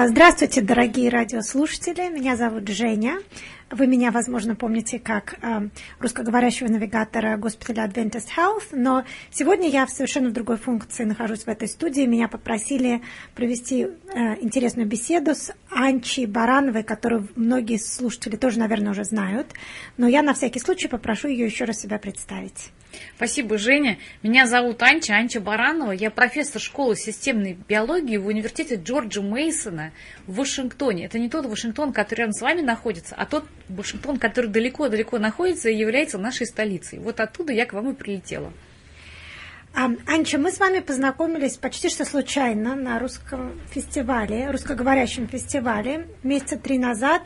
А, здравствуйте, дорогие радиослушатели. Меня зовут Женя. Вы меня, возможно, помните как э, русскоговорящего навигатора госпиталя Adventist Health, но сегодня я в совершенно другой функции нахожусь в этой студии. Меня попросили провести э, интересную беседу с Анчи Барановой, которую многие слушатели тоже, наверное, уже знают. Но я на всякий случай попрошу ее еще раз себя представить. Спасибо, Женя. Меня зовут Анча, Анча Баранова. Я профессор школы системной биологии в университете Джорджа Мейсона в Вашингтоне. Это не тот Вашингтон, который рядом с вами находится, а тот Вашингтон, который далеко-далеко находится и является нашей столицей. Вот оттуда я к вам и прилетела. Анча, мы с вами познакомились почти что случайно на русском фестивале, русскоговорящем фестивале месяца три назад,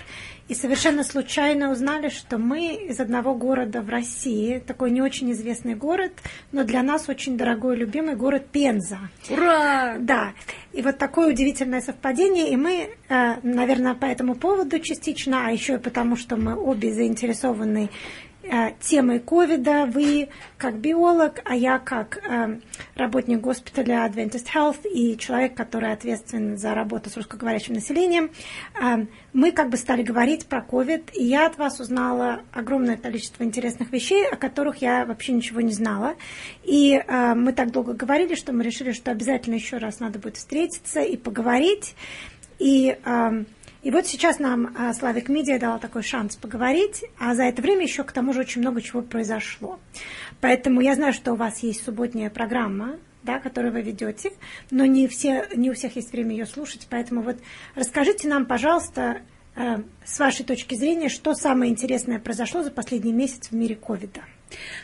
и совершенно случайно узнали, что мы из одного города в России, такой не очень известный город, но для нас очень дорогой и любимый город Пенза. Ура! Да. И вот такое удивительное совпадение, и мы, э, наверное, по этому поводу частично, а еще и потому, что мы обе заинтересованы темой ковида. Вы как биолог, а я как э, работник госпиталя Adventist Health и человек, который ответственен за работу с русскоговорящим населением. Э, мы как бы стали говорить про ковид, и я от вас узнала огромное количество интересных вещей, о которых я вообще ничего не знала. И э, мы так долго говорили, что мы решили, что обязательно еще раз надо будет встретиться и поговорить. И э, и вот сейчас нам а, Славик Медиа дала такой шанс поговорить, а за это время еще к тому же очень много чего произошло. Поэтому я знаю, что у вас есть субботняя программа, да, которую вы ведете, но не, все, не у всех есть время ее слушать, поэтому вот расскажите нам, пожалуйста, э, с вашей точки зрения, что самое интересное произошло за последний месяц в мире ковида.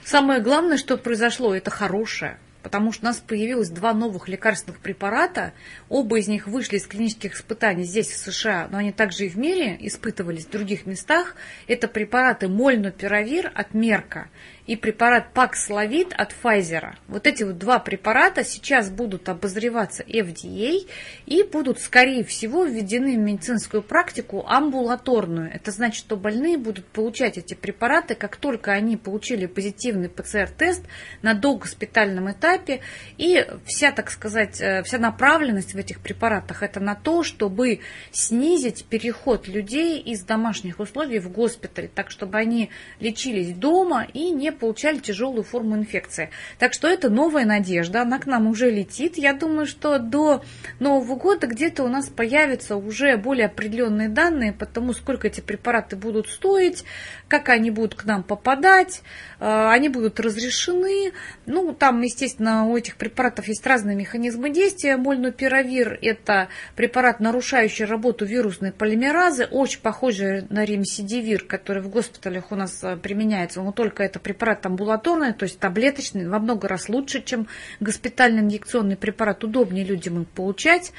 Самое главное, что произошло, это хорошее потому что у нас появилось два новых лекарственных препарата. Оба из них вышли из клинических испытаний здесь, в США, но они также и в мире испытывались в других местах. Это препараты Мольнупиравир от Мерка и препарат Paxlovid от Pfizer. Вот эти вот два препарата сейчас будут обозреваться FDA и будут, скорее всего, введены в медицинскую практику амбулаторную. Это значит, что больные будут получать эти препараты, как только они получили позитивный ПЦР-тест на догоспитальном этапе. И вся, так сказать, э, вся направленность в этих препаратах это на то, чтобы снизить переход людей из домашних условий в госпиталь, так чтобы они лечились дома и не получали тяжелую форму инфекции. Так что это новая надежда, она к нам уже летит. Я думаю, что до Нового года где-то у нас появятся уже более определенные данные по тому, сколько эти препараты будут стоить, как они будут к нам попадать, э, они будут разрешены. Ну, там, естественно, у этих препаратов есть разные механизмы действия. Мольнупиравир – это препарат, нарушающий работу вирусной полимеразы, очень похожий на ремсидивир, который в госпиталях у нас э, применяется, но только это препарат препарат амбулаторный, то есть таблеточный, во много раз лучше, чем госпитальный инъекционный препарат, удобнее людям их получать.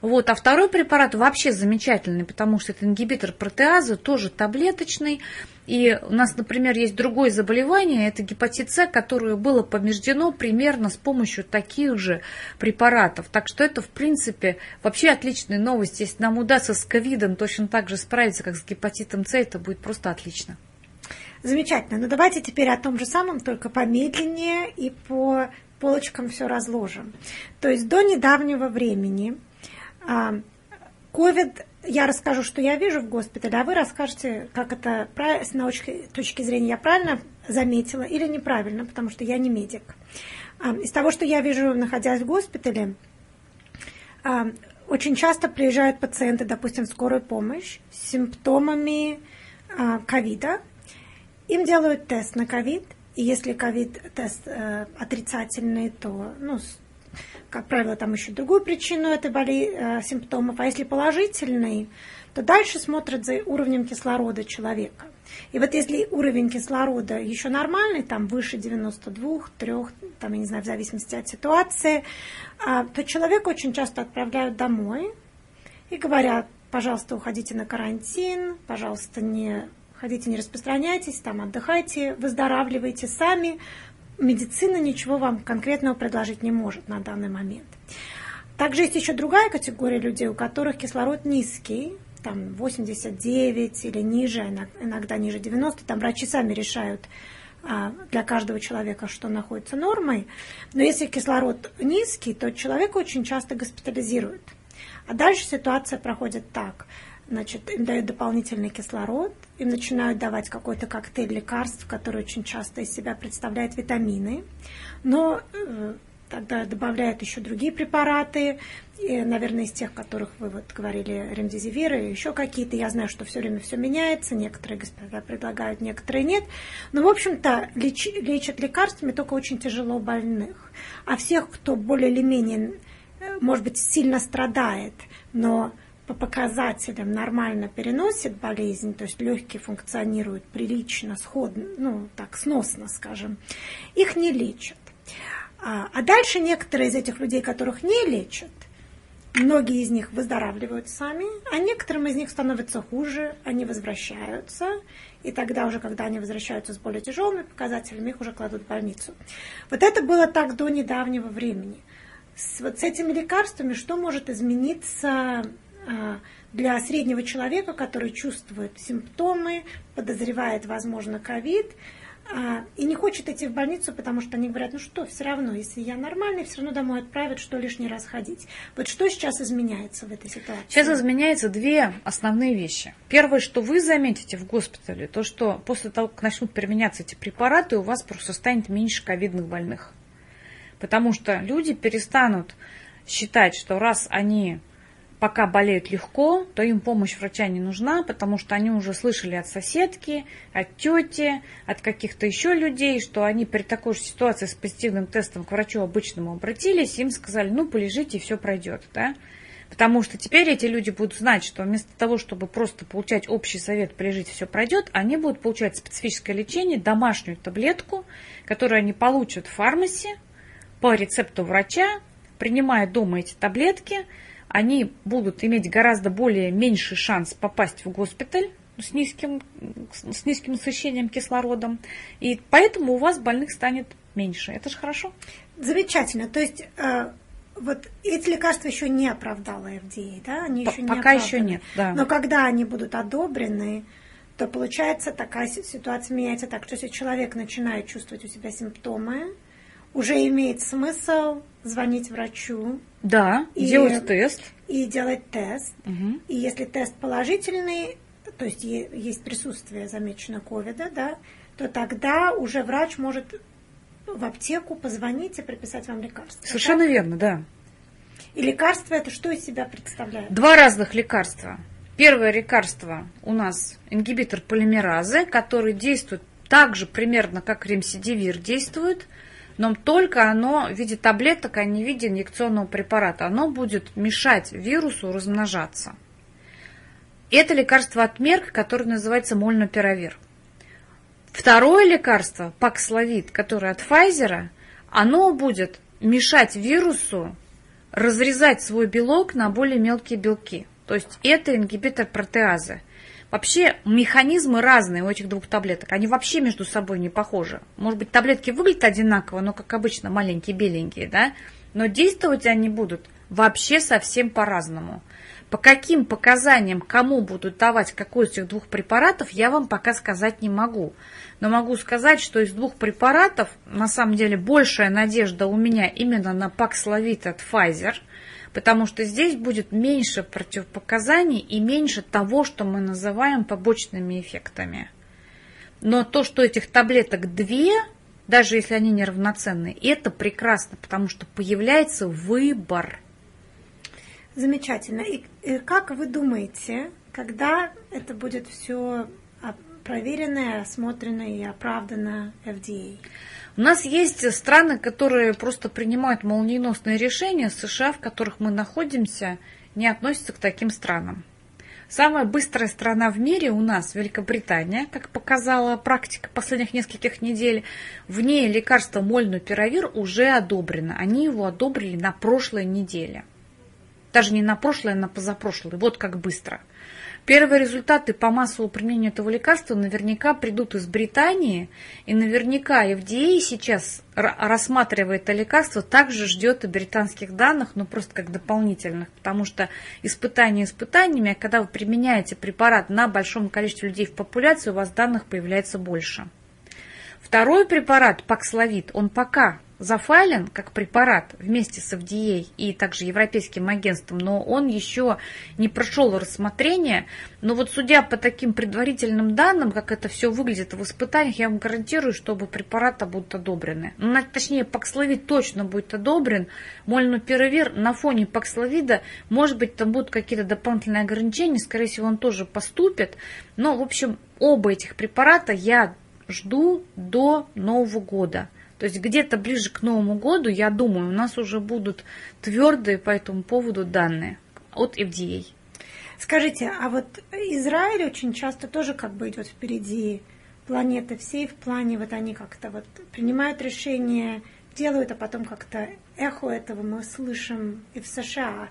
Вот. А второй препарат вообще замечательный, потому что это ингибитор протеазы, тоже таблеточный. И у нас, например, есть другое заболевание, это гепатит С, которое было побеждено примерно с помощью таких же препаратов. Так что это, в принципе, вообще отличная новость. Если нам удастся с ковидом точно так же справиться, как с гепатитом С, это будет просто отлично. Замечательно. Но давайте теперь о том же самом, только помедленнее и по полочкам все разложим. То есть до недавнего времени COVID, я расскажу, что я вижу в госпитале, а вы расскажете, как это с научной точки зрения я правильно заметила или неправильно, потому что я не медик. Из того, что я вижу, находясь в госпитале, очень часто приезжают пациенты, допустим, в скорую помощь с симптомами ковида, им делают тест на ковид, и если ковид-тест э, отрицательный, то, ну, как правило, там еще другую причину этой боли, э, симптомов. А если положительный, то дальше смотрят за уровнем кислорода человека. И вот если уровень кислорода еще нормальный, там выше 92, 3, там, я не знаю, в зависимости от ситуации, э, то человека очень часто отправляют домой и говорят, пожалуйста, уходите на карантин, пожалуйста, не ходите, не распространяйтесь, там отдыхайте, выздоравливайте сами. Медицина ничего вам конкретного предложить не может на данный момент. Также есть еще другая категория людей, у которых кислород низкий, там 89 или ниже, иногда ниже 90, там врачи сами решают а, для каждого человека, что находится нормой. Но если кислород низкий, то человека очень часто госпитализируют. А дальше ситуация проходит так. Значит, им дают дополнительный кислород, им начинают давать какой-то коктейль лекарств, который очень часто из себя представляет витамины. Но э, Тогда добавляют еще другие препараты, и, наверное, из тех, которых вы вот говорили, ремдизивир еще какие-то. Я знаю, что все время все меняется, некоторые господа предлагают, некоторые нет. Но, в общем-то, леч, лечат лекарствами только очень тяжело больных. А всех, кто более или менее, э, может быть, сильно страдает, но по показателям нормально переносит болезнь, то есть легкие функционируют прилично, сходно, ну так, сносно, скажем, их не лечат. А, а дальше некоторые из этих людей, которых не лечат, многие из них выздоравливают сами, а некоторым из них становится хуже, они возвращаются, и тогда уже, когда они возвращаются с более тяжелыми показателями, их уже кладут в больницу. Вот это было так до недавнего времени. С, вот с этими лекарствами что может измениться для среднего человека, который чувствует симптомы, подозревает, возможно, ковид, а, и не хочет идти в больницу, потому что они говорят, ну что, все равно, если я нормальный, все равно домой отправят, что лишний раз ходить. Вот что сейчас изменяется в этой ситуации? Сейчас изменяются две основные вещи. Первое, что вы заметите в госпитале, то что после того, как начнут применяться эти препараты, у вас просто станет меньше ковидных больных. Потому что люди перестанут считать, что раз они пока болеют легко, то им помощь врача не нужна, потому что они уже слышали от соседки, от тети, от каких-то еще людей, что они при такой же ситуации с позитивным тестом к врачу обычному обратились, им сказали, ну, полежите и все пройдет, да. Потому что теперь эти люди будут знать, что вместо того, чтобы просто получать общий совет, полежите, все пройдет, они будут получать специфическое лечение, домашнюю таблетку, которую они получат в фармасе по рецепту врача, принимая дома эти таблетки, они будут иметь гораздо более меньший шанс попасть в госпиталь с низким, с низким насыщением кислородом. И поэтому у вас больных станет меньше. Это же хорошо. Замечательно. То есть э, вот эти лекарства еще не оправдала FDA, да? Они еще не Пока еще нет, да. Но когда они будут одобрены, то получается такая ситуация меняется так, что если человек начинает чувствовать у себя симптомы, уже имеет смысл звонить врачу. Да, и, делать тест. И делать тест. Угу. И если тест положительный, то есть есть присутствие замечено ковида, да, то тогда уже врач может в аптеку позвонить и прописать вам лекарство. Совершенно так? верно, да. И лекарство это что из себя представляет? Два разных лекарства. Первое лекарство у нас ингибитор полимеразы, который действует так же примерно, как ремсидивир действует – но только оно в виде таблеток, а не в виде инъекционного препарата. Оно будет мешать вирусу размножаться. Это лекарство от Мерк, которое называется мольнопиравир. Второе лекарство, паксловид, которое от Pfizer, оно будет мешать вирусу разрезать свой белок на более мелкие белки. То есть это ингибитор протеазы. Вообще механизмы разные у этих двух таблеток. Они вообще между собой не похожи. Может быть, таблетки выглядят одинаково, но, как обычно, маленькие, беленькие, да? Но действовать они будут вообще совсем по-разному. По каким показаниям, кому будут давать какой из этих двух препаратов, я вам пока сказать не могу. Но могу сказать, что из двух препаратов, на самом деле, большая надежда у меня именно на Paxlovid от Pfizer – потому что здесь будет меньше противопоказаний и меньше того, что мы называем побочными эффектами. Но то, что этих таблеток две, даже если они неравноценны, это прекрасно, потому что появляется выбор. Замечательно. И, и как вы думаете, когда это будет все проверено, осмотрено и оправдано FDA? У нас есть страны, которые просто принимают молниеносные решения. США, в которых мы находимся, не относятся к таким странам. Самая быстрая страна в мире у нас Великобритания, как показала практика последних нескольких недель. В ней лекарство мольнупиравир уже одобрено. Они его одобрили на прошлой неделе. Даже не на прошлой, а на позапрошлой. Вот как быстро. Первые результаты по массовому применению этого лекарства наверняка придут из Британии, и наверняка FDA сейчас, рассматривая это лекарство, также ждет и британских данных, но просто как дополнительных, потому что испытания испытаниями, а когда вы применяете препарат на большом количестве людей в популяции, у вас данных появляется больше. Второй препарат, Паксловид, он пока зафайлен как препарат вместе с FDA и также Европейским агентством, но он еще не прошел рассмотрение. Но вот судя по таким предварительным данным, как это все выглядит в испытаниях, я вам гарантирую, что оба препарата будут одобрены. Ну, точнее, Паксловид точно будет одобрен. Мольнупиравир на фоне Паксловида, может быть, там будут какие-то дополнительные ограничения, скорее всего, он тоже поступит. Но, в общем, оба этих препарата я жду до Нового года. То есть где-то ближе к Новому году, я думаю, у нас уже будут твердые по этому поводу данные от FDA. Скажите, а вот Израиль очень часто тоже как бы идет впереди планеты всей в плане, вот они как-то вот принимают решения, делают, а потом как-то эхо этого мы слышим и в США.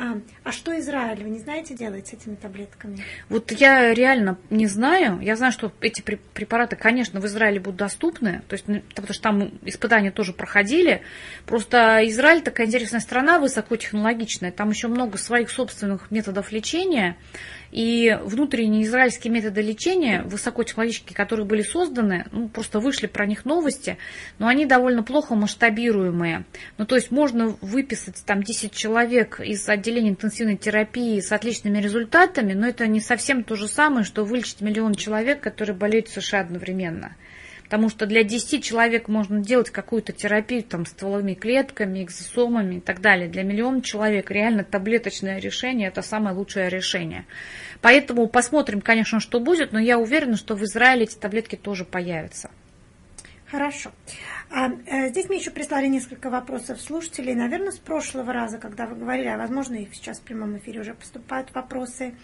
А, а что Израиль, вы не знаете, делает с этими таблетками? Вот я реально не знаю. Я знаю, что эти препараты, конечно, в Израиле будут доступны, то есть, потому что там испытания тоже проходили. Просто Израиль такая интересная страна, высокотехнологичная. Там еще много своих собственных методов лечения. И внутренние израильские методы лечения, высокотехнологические, которые были созданы, ну, просто вышли про них новости, но они довольно плохо масштабируемые. Ну, то есть можно выписать там 10 человек из отделения интенсивной терапии с отличными результатами, но это не совсем то же самое, что вылечить миллион человек, которые болеют в США одновременно. Потому что для 10 человек можно делать какую-то терапию там, стволовыми клетками, экзосомами и так далее. Для миллиона человек реально таблеточное решение – это самое лучшее решение. Поэтому посмотрим, конечно, что будет, но я уверена, что в Израиле эти таблетки тоже появятся. Хорошо. А, э, здесь мне еще прислали несколько вопросов слушателей. Наверное, с прошлого раза, когда вы говорили, а возможно, и сейчас в прямом эфире уже поступают вопросы.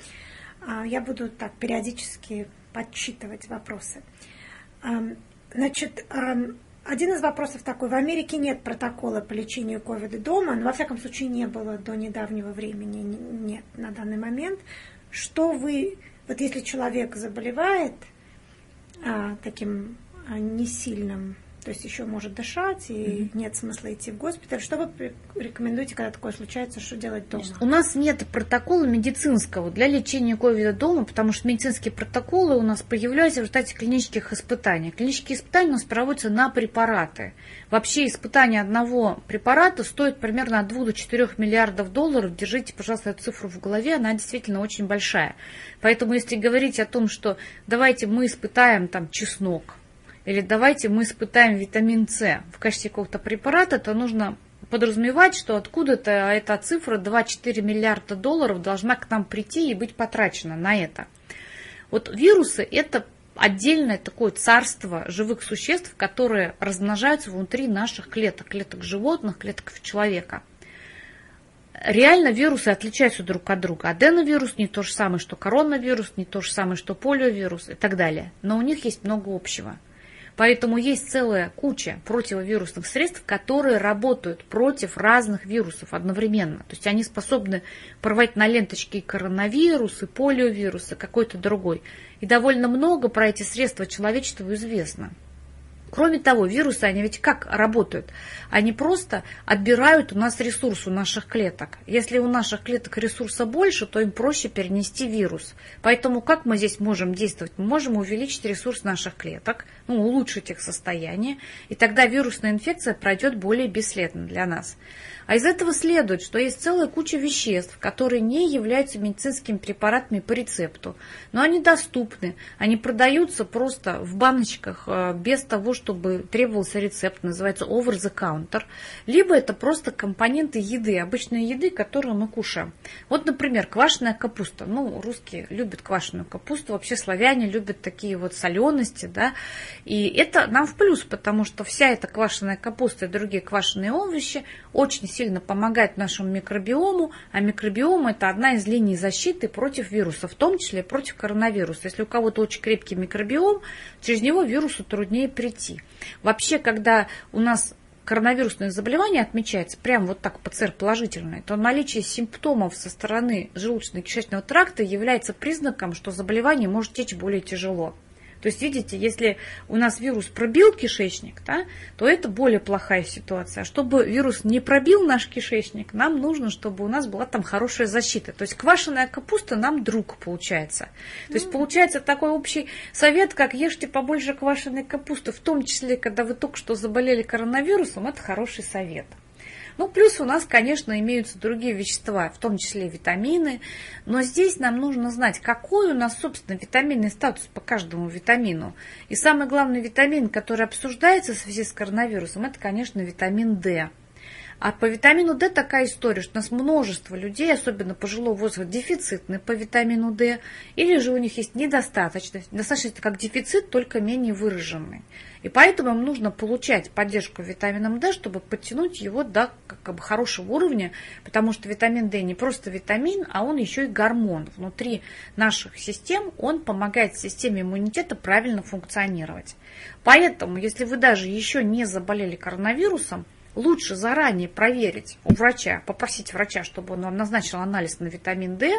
А, я буду так периодически подсчитывать вопросы. А, Значит, один из вопросов такой. В Америке нет протокола по лечению ковида дома, но во всяком случае не было до недавнего времени, нет на данный момент. Что вы, вот если человек заболевает а, таким а, несильным то есть еще может дышать, и mm-hmm. нет смысла идти в госпиталь. Что вы рекомендуете, когда такое случается, что делать дома? у нас нет протокола медицинского для лечения ковида дома, потому что медицинские протоколы у нас появляются в результате клинических испытаний. Клинические испытания у нас проводятся на препараты. Вообще испытание одного препарата стоит примерно от 2 до 4 миллиардов долларов. Держите, пожалуйста, эту цифру в голове, она действительно очень большая. Поэтому если говорить о том, что давайте мы испытаем там чеснок, или давайте мы испытаем витамин С в качестве какого-то препарата, то нужно подразумевать, что откуда-то эта цифра 2-4 миллиарда долларов должна к нам прийти и быть потрачена на это. Вот вирусы – это отдельное такое царство живых существ, которые размножаются внутри наших клеток, клеток животных, клеток человека. Реально вирусы отличаются друг от друга. Аденовирус не то же самое, что коронавирус, не то же самое, что полиовирус и так далее. Но у них есть много общего – Поэтому есть целая куча противовирусных средств, которые работают против разных вирусов одновременно. То есть они способны порвать на ленточке коронавирус, и полиовирус, и какой-то другой. И довольно много про эти средства человечеству известно. Кроме того, вирусы, они ведь как работают? Они просто отбирают у нас ресурс у наших клеток. Если у наших клеток ресурса больше, то им проще перенести вирус. Поэтому как мы здесь можем действовать? Мы можем увеличить ресурс наших клеток, ну, улучшить их состояние, и тогда вирусная инфекция пройдет более бесследно для нас. А из этого следует, что есть целая куча веществ, которые не являются медицинскими препаратами по рецепту, но они доступны, они продаются просто в баночках э, без того, чтобы требовался рецепт, называется over the counter, либо это просто компоненты еды, обычной еды, которую мы кушаем. Вот, например, квашеная капуста. Ну, русские любят квашеную капусту, вообще славяне любят такие вот солености, да, и это нам в плюс, потому что вся эта квашеная капуста и другие квашеные овощи очень сильно помогает нашему микробиому, а микробиом это одна из линий защиты против вируса, в том числе против коронавируса. Если у кого-то очень крепкий микробиом, через него вирусу труднее прийти. Вообще, когда у нас коронавирусное заболевание отмечается прям вот так ПЦР положительное, то наличие симптомов со стороны желудочно-кишечного тракта является признаком, что заболевание может течь более тяжело. То есть, видите, если у нас вирус пробил кишечник, да, то это более плохая ситуация. А чтобы вирус не пробил наш кишечник, нам нужно, чтобы у нас была там хорошая защита. То есть квашеная капуста нам друг получается. То есть получается такой общий совет, как ешьте побольше квашеной капусты, в том числе, когда вы только что заболели коронавирусом, это хороший совет. Ну, плюс у нас, конечно, имеются другие вещества, в том числе витамины. Но здесь нам нужно знать, какой у нас, собственно, витаминный статус по каждому витамину. И самый главный витамин, который обсуждается в связи с коронавирусом, это, конечно, витамин D. А по витамину D такая история, что у нас множество людей, особенно пожилого возраста, дефицитны по витамину D, или же у них есть недостаточность. Недостаточность как дефицит, только менее выраженный. И поэтому им нужно получать поддержку витамином D, чтобы подтянуть его до как бы, хорошего уровня, потому что витамин D не просто витамин, а он еще и гормон. Внутри наших систем он помогает системе иммунитета правильно функционировать. Поэтому, если вы даже еще не заболели коронавирусом, лучше заранее проверить у врача, попросить врача, чтобы он назначил анализ на витамин D.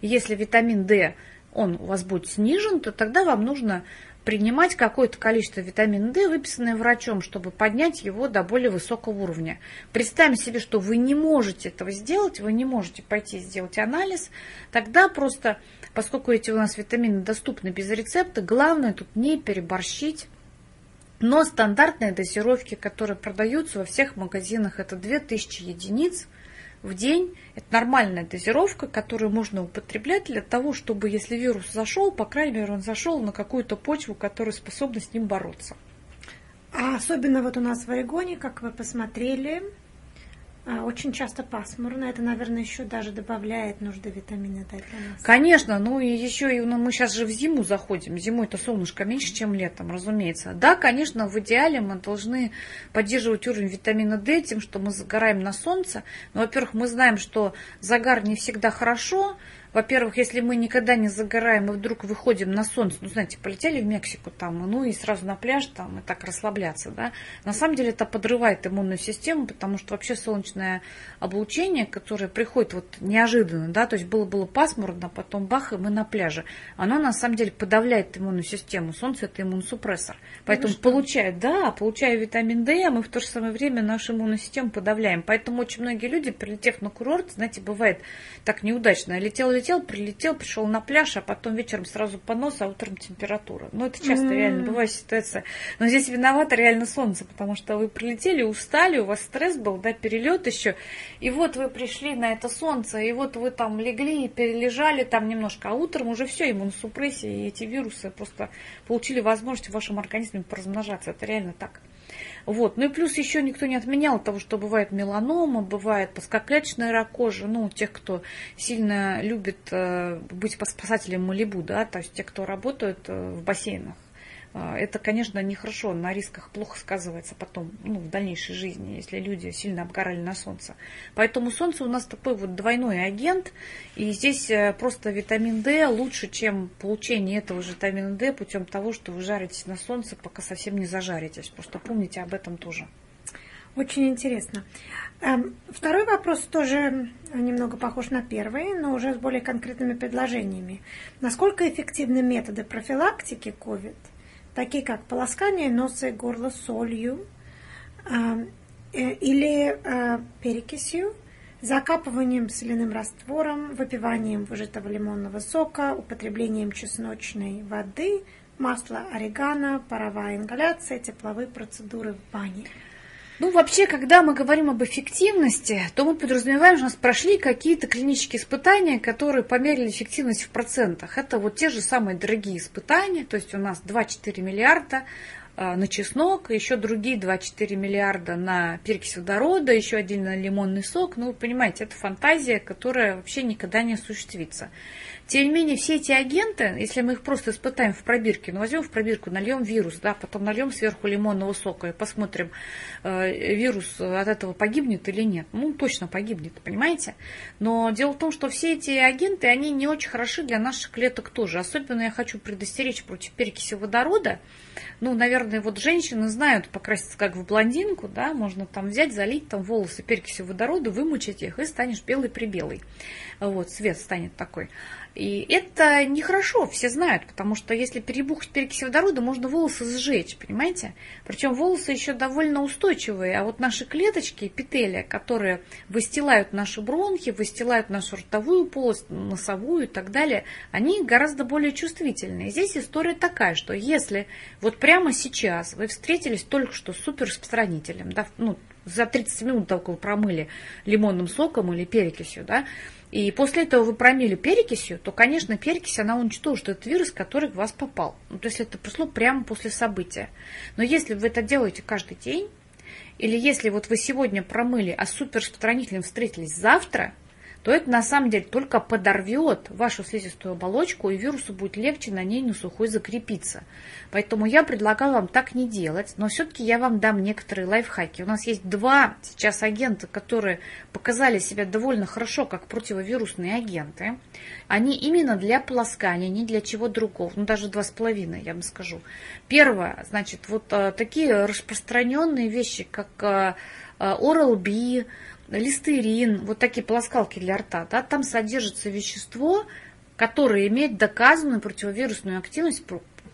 Если витамин D он у вас будет снижен, то тогда вам нужно принимать какое-то количество витамина D, выписанное врачом, чтобы поднять его до более высокого уровня. Представим себе, что вы не можете этого сделать, вы не можете пойти сделать анализ, тогда просто, поскольку эти у нас витамины доступны без рецепта, главное тут не переборщить, но стандартные дозировки, которые продаются во всех магазинах, это 2000 единиц в день. Это нормальная дозировка, которую можно употреблять для того, чтобы, если вирус зашел, по крайней мере, он зашел на какую-то почву, которая способна с ним бороться. А особенно вот у нас в Орегоне, как вы посмотрели, очень часто пасмурно. Это, наверное, еще даже добавляет нужды витамина D для нас. Конечно, ну и еще и ну, мы сейчас же в зиму заходим. Зимой-то солнышко меньше, чем летом, разумеется. Да, конечно, в идеале мы должны поддерживать уровень витамина D тем, что мы загораем на солнце. Но, во-первых, мы знаем, что загар не всегда хорошо. Во-первых, если мы никогда не загораем и вдруг выходим на солнце, ну, знаете, полетели в Мексику там, ну, и сразу на пляж там, и так расслабляться, да, на самом деле это подрывает иммунную систему, потому что вообще солнечное облучение, которое приходит вот неожиданно, да, то есть было-было пасмурно, потом бах, и мы на пляже, оно на самом деле подавляет иммунную систему. Солнце это иммуносупрессор. Поэтому ну, получая, да, получая витамин D, мы в то же самое время нашу иммунную систему подавляем. Поэтому очень многие люди, прилетев на курорт, знаете, бывает так неудачно, летел, летел, прилетел, прилетел, пришел на пляж, а потом вечером сразу понос, а утром температура. Ну, это часто mm-hmm. реально бывает ситуация. Но здесь виновато реально солнце, потому что вы прилетели, устали, у вас стресс был, да, перелет еще. И вот вы пришли на это солнце, и вот вы там легли, перележали там немножко, а утром уже все, иммуносупрессия, и эти вирусы просто получили возможность в вашем организме поразмножаться. Это реально так. Вот. Ну и плюс еще никто не отменял того, что бывает меланома, бывает плоскоклеточная рак ну, тех, кто сильно любит э, быть спасателем Малибу, да, то есть те, кто работают э, в бассейнах. А, это, конечно, нехорошо, на рисках плохо сказывается потом, ну, в дальнейшей жизни, если люди сильно обгорали на солнце. Поэтому солнце у нас такой вот двойной агент, и здесь э, просто витамин D лучше, чем получение этого же витамина D путем того, что вы жаритесь на солнце, пока совсем не зажаритесь. Просто помните об этом тоже. Очень интересно. Эм, второй вопрос тоже немного похож на первый, но уже с более конкретными предложениями. Насколько эффективны методы профилактики COVID – такие как полоскание носа и горла солью а, э, или э, перекисью, закапыванием соляным раствором, выпиванием выжатого лимонного сока, употреблением чесночной воды, масла орегано, паровая ингаляция, тепловые процедуры в бане. Ну, вообще, когда мы говорим об эффективности, то мы подразумеваем, что у нас прошли какие-то клинические испытания, которые померили эффективность в процентах. Это вот те же самые дорогие испытания, то есть у нас 2-4 миллиарда а, на чеснок, еще другие 2-4 миллиарда на перекись водорода, еще отдельно лимонный сок. Ну, вы понимаете, это фантазия, которая вообще никогда не осуществится. Тем не менее, все эти агенты, если мы их просто испытаем в пробирке, ну возьмем в пробирку, нальем вирус, да, потом нальем сверху лимонного сока и посмотрим, э, вирус от этого погибнет или нет. Ну, точно погибнет, понимаете? Но дело в том, что все эти агенты, они не очень хороши для наших клеток тоже. Особенно я хочу предостеречь против перекиси водорода. Ну, наверное, вот женщины знают покраситься как в блондинку, да, можно там взять, залить там волосы перекисью водорода, вымучить их, и станешь белый-прибелый. Вот, цвет станет такой. И это нехорошо, все знают, потому что если перебухать перекись водорода, можно волосы сжечь, понимаете? Причем волосы еще довольно устойчивые, а вот наши клеточки, эпителия, которые выстилают наши бронхи, выстилают нашу ротовую полость, носовую и так далее, они гораздо более чувствительные. Здесь история такая, что если вот прямо сейчас вы встретились только что с суперраспространителем, да, ну, за 30 минут только вы промыли лимонным соком или перекисью, да, и после этого вы промили перекисью, то, конечно, перекись, она уничтожит этот вирус, который в вас попал. Ну, то есть это пришло прямо после события. Но если вы это делаете каждый день, или если вот вы сегодня промыли, а с суперраспространителем встретились завтра – то это на самом деле только подорвет вашу слизистую оболочку, и вирусу будет легче на ней на сухой закрепиться. Поэтому я предлагаю вам так не делать, но все-таки я вам дам некоторые лайфхаки. У нас есть два сейчас агента, которые показали себя довольно хорошо как противовирусные агенты. Они именно для полоскания, не для чего другого. Ну, даже два с половиной, я вам скажу. Первое, значит, вот а, такие распространенные вещи, как а, Oral-B, листерин, вот такие полоскалки для рта, да, там содержится вещество, которое имеет доказанную противовирусную активность,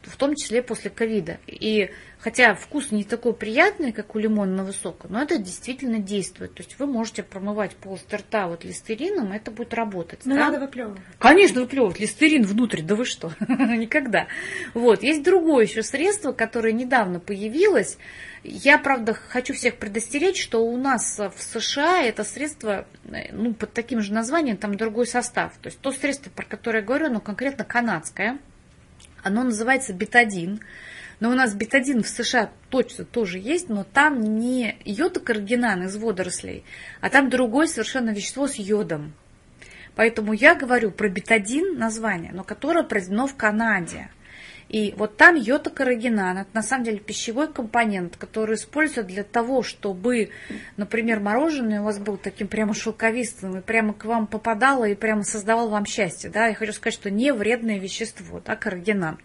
в том числе после ковида. И хотя вкус не такой приятный, как у лимонного сока, но это действительно действует. То есть вы можете промывать полость рта вот листерином, и это будет работать. Но да? надо выплевывать. Конечно, выплевывать. Листерин внутрь, да вы что? Никогда. Вот. Есть другое еще средство, которое недавно появилось, я, правда, хочу всех предостеречь, что у нас в США это средство, ну, под таким же названием, там другой состав. То есть то средство, про которое я говорю, оно конкретно канадское. Оно называется бетадин. Но у нас бетадин в США точно тоже есть, но там не йодокаргинан из водорослей, а там другое совершенно вещество с йодом. Поэтому я говорю про бетадин название, но которое произведено в Канаде. И вот там йота-карагинан, это на самом деле пищевой компонент, который используется для того, чтобы, например, мороженое у вас был таким прямо шелковистым, и прямо к вам попадало, и прямо создавал вам счастье. Да? Я хочу сказать, что не вредное вещество, да, карагинан.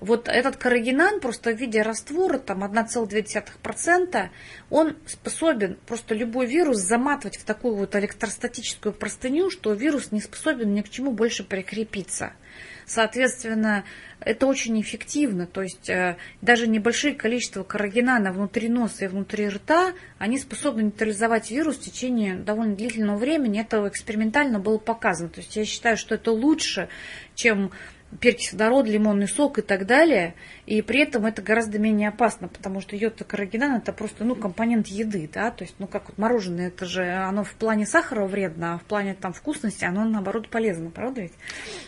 Вот этот карагинан просто в виде раствора, там 1,2%, он способен просто любой вирус заматывать в такую вот электростатическую простыню, что вирус не способен ни к чему больше прикрепиться. Соответственно, это очень эффективно. То есть э, даже небольшие количества карагинана внутри носа и внутри рта, они способны нейтрализовать вирус в течение довольно длительного времени. Это экспериментально было показано. То есть я считаю, что это лучше, чем перекись водорода, лимонный сок и так далее. И при этом это гораздо менее опасно, потому что йода-каррагинан это просто ну, компонент еды, да, то есть, ну как вот мороженое, это же оно в плане сахара вредно, а в плане там вкусности оно наоборот полезно, правда ведь?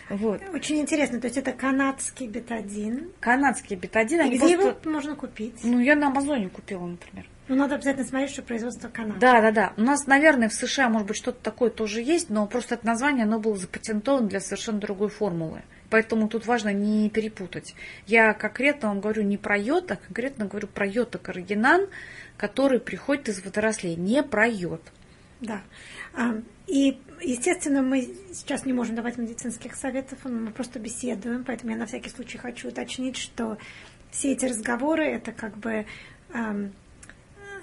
Вот. Очень интересно, то есть это канадский бетадин. Канадский бетадин. И где просто... его можно купить? Ну я на Амазоне купила, например. Ну, надо обязательно смотреть, что производство Канады. Да, да, да. У нас, наверное, в США, может быть, что-то такое тоже есть, но просто это название, оно было запатентовано для совершенно другой формулы. Поэтому тут важно не перепутать. Я конкретно вам говорю не про йод, а конкретно говорю про йод-карагинан, который приходит из водорослей, не про йод. Да. А, и, естественно, мы сейчас не можем давать медицинских советов, мы просто беседуем, поэтому я на всякий случай хочу уточнить, что все эти разговоры это как бы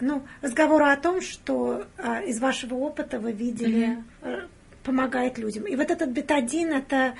ну, разговоры о том, что а, из вашего опыта вы видели, mm-hmm. помогает людям. И вот этот бетадин, это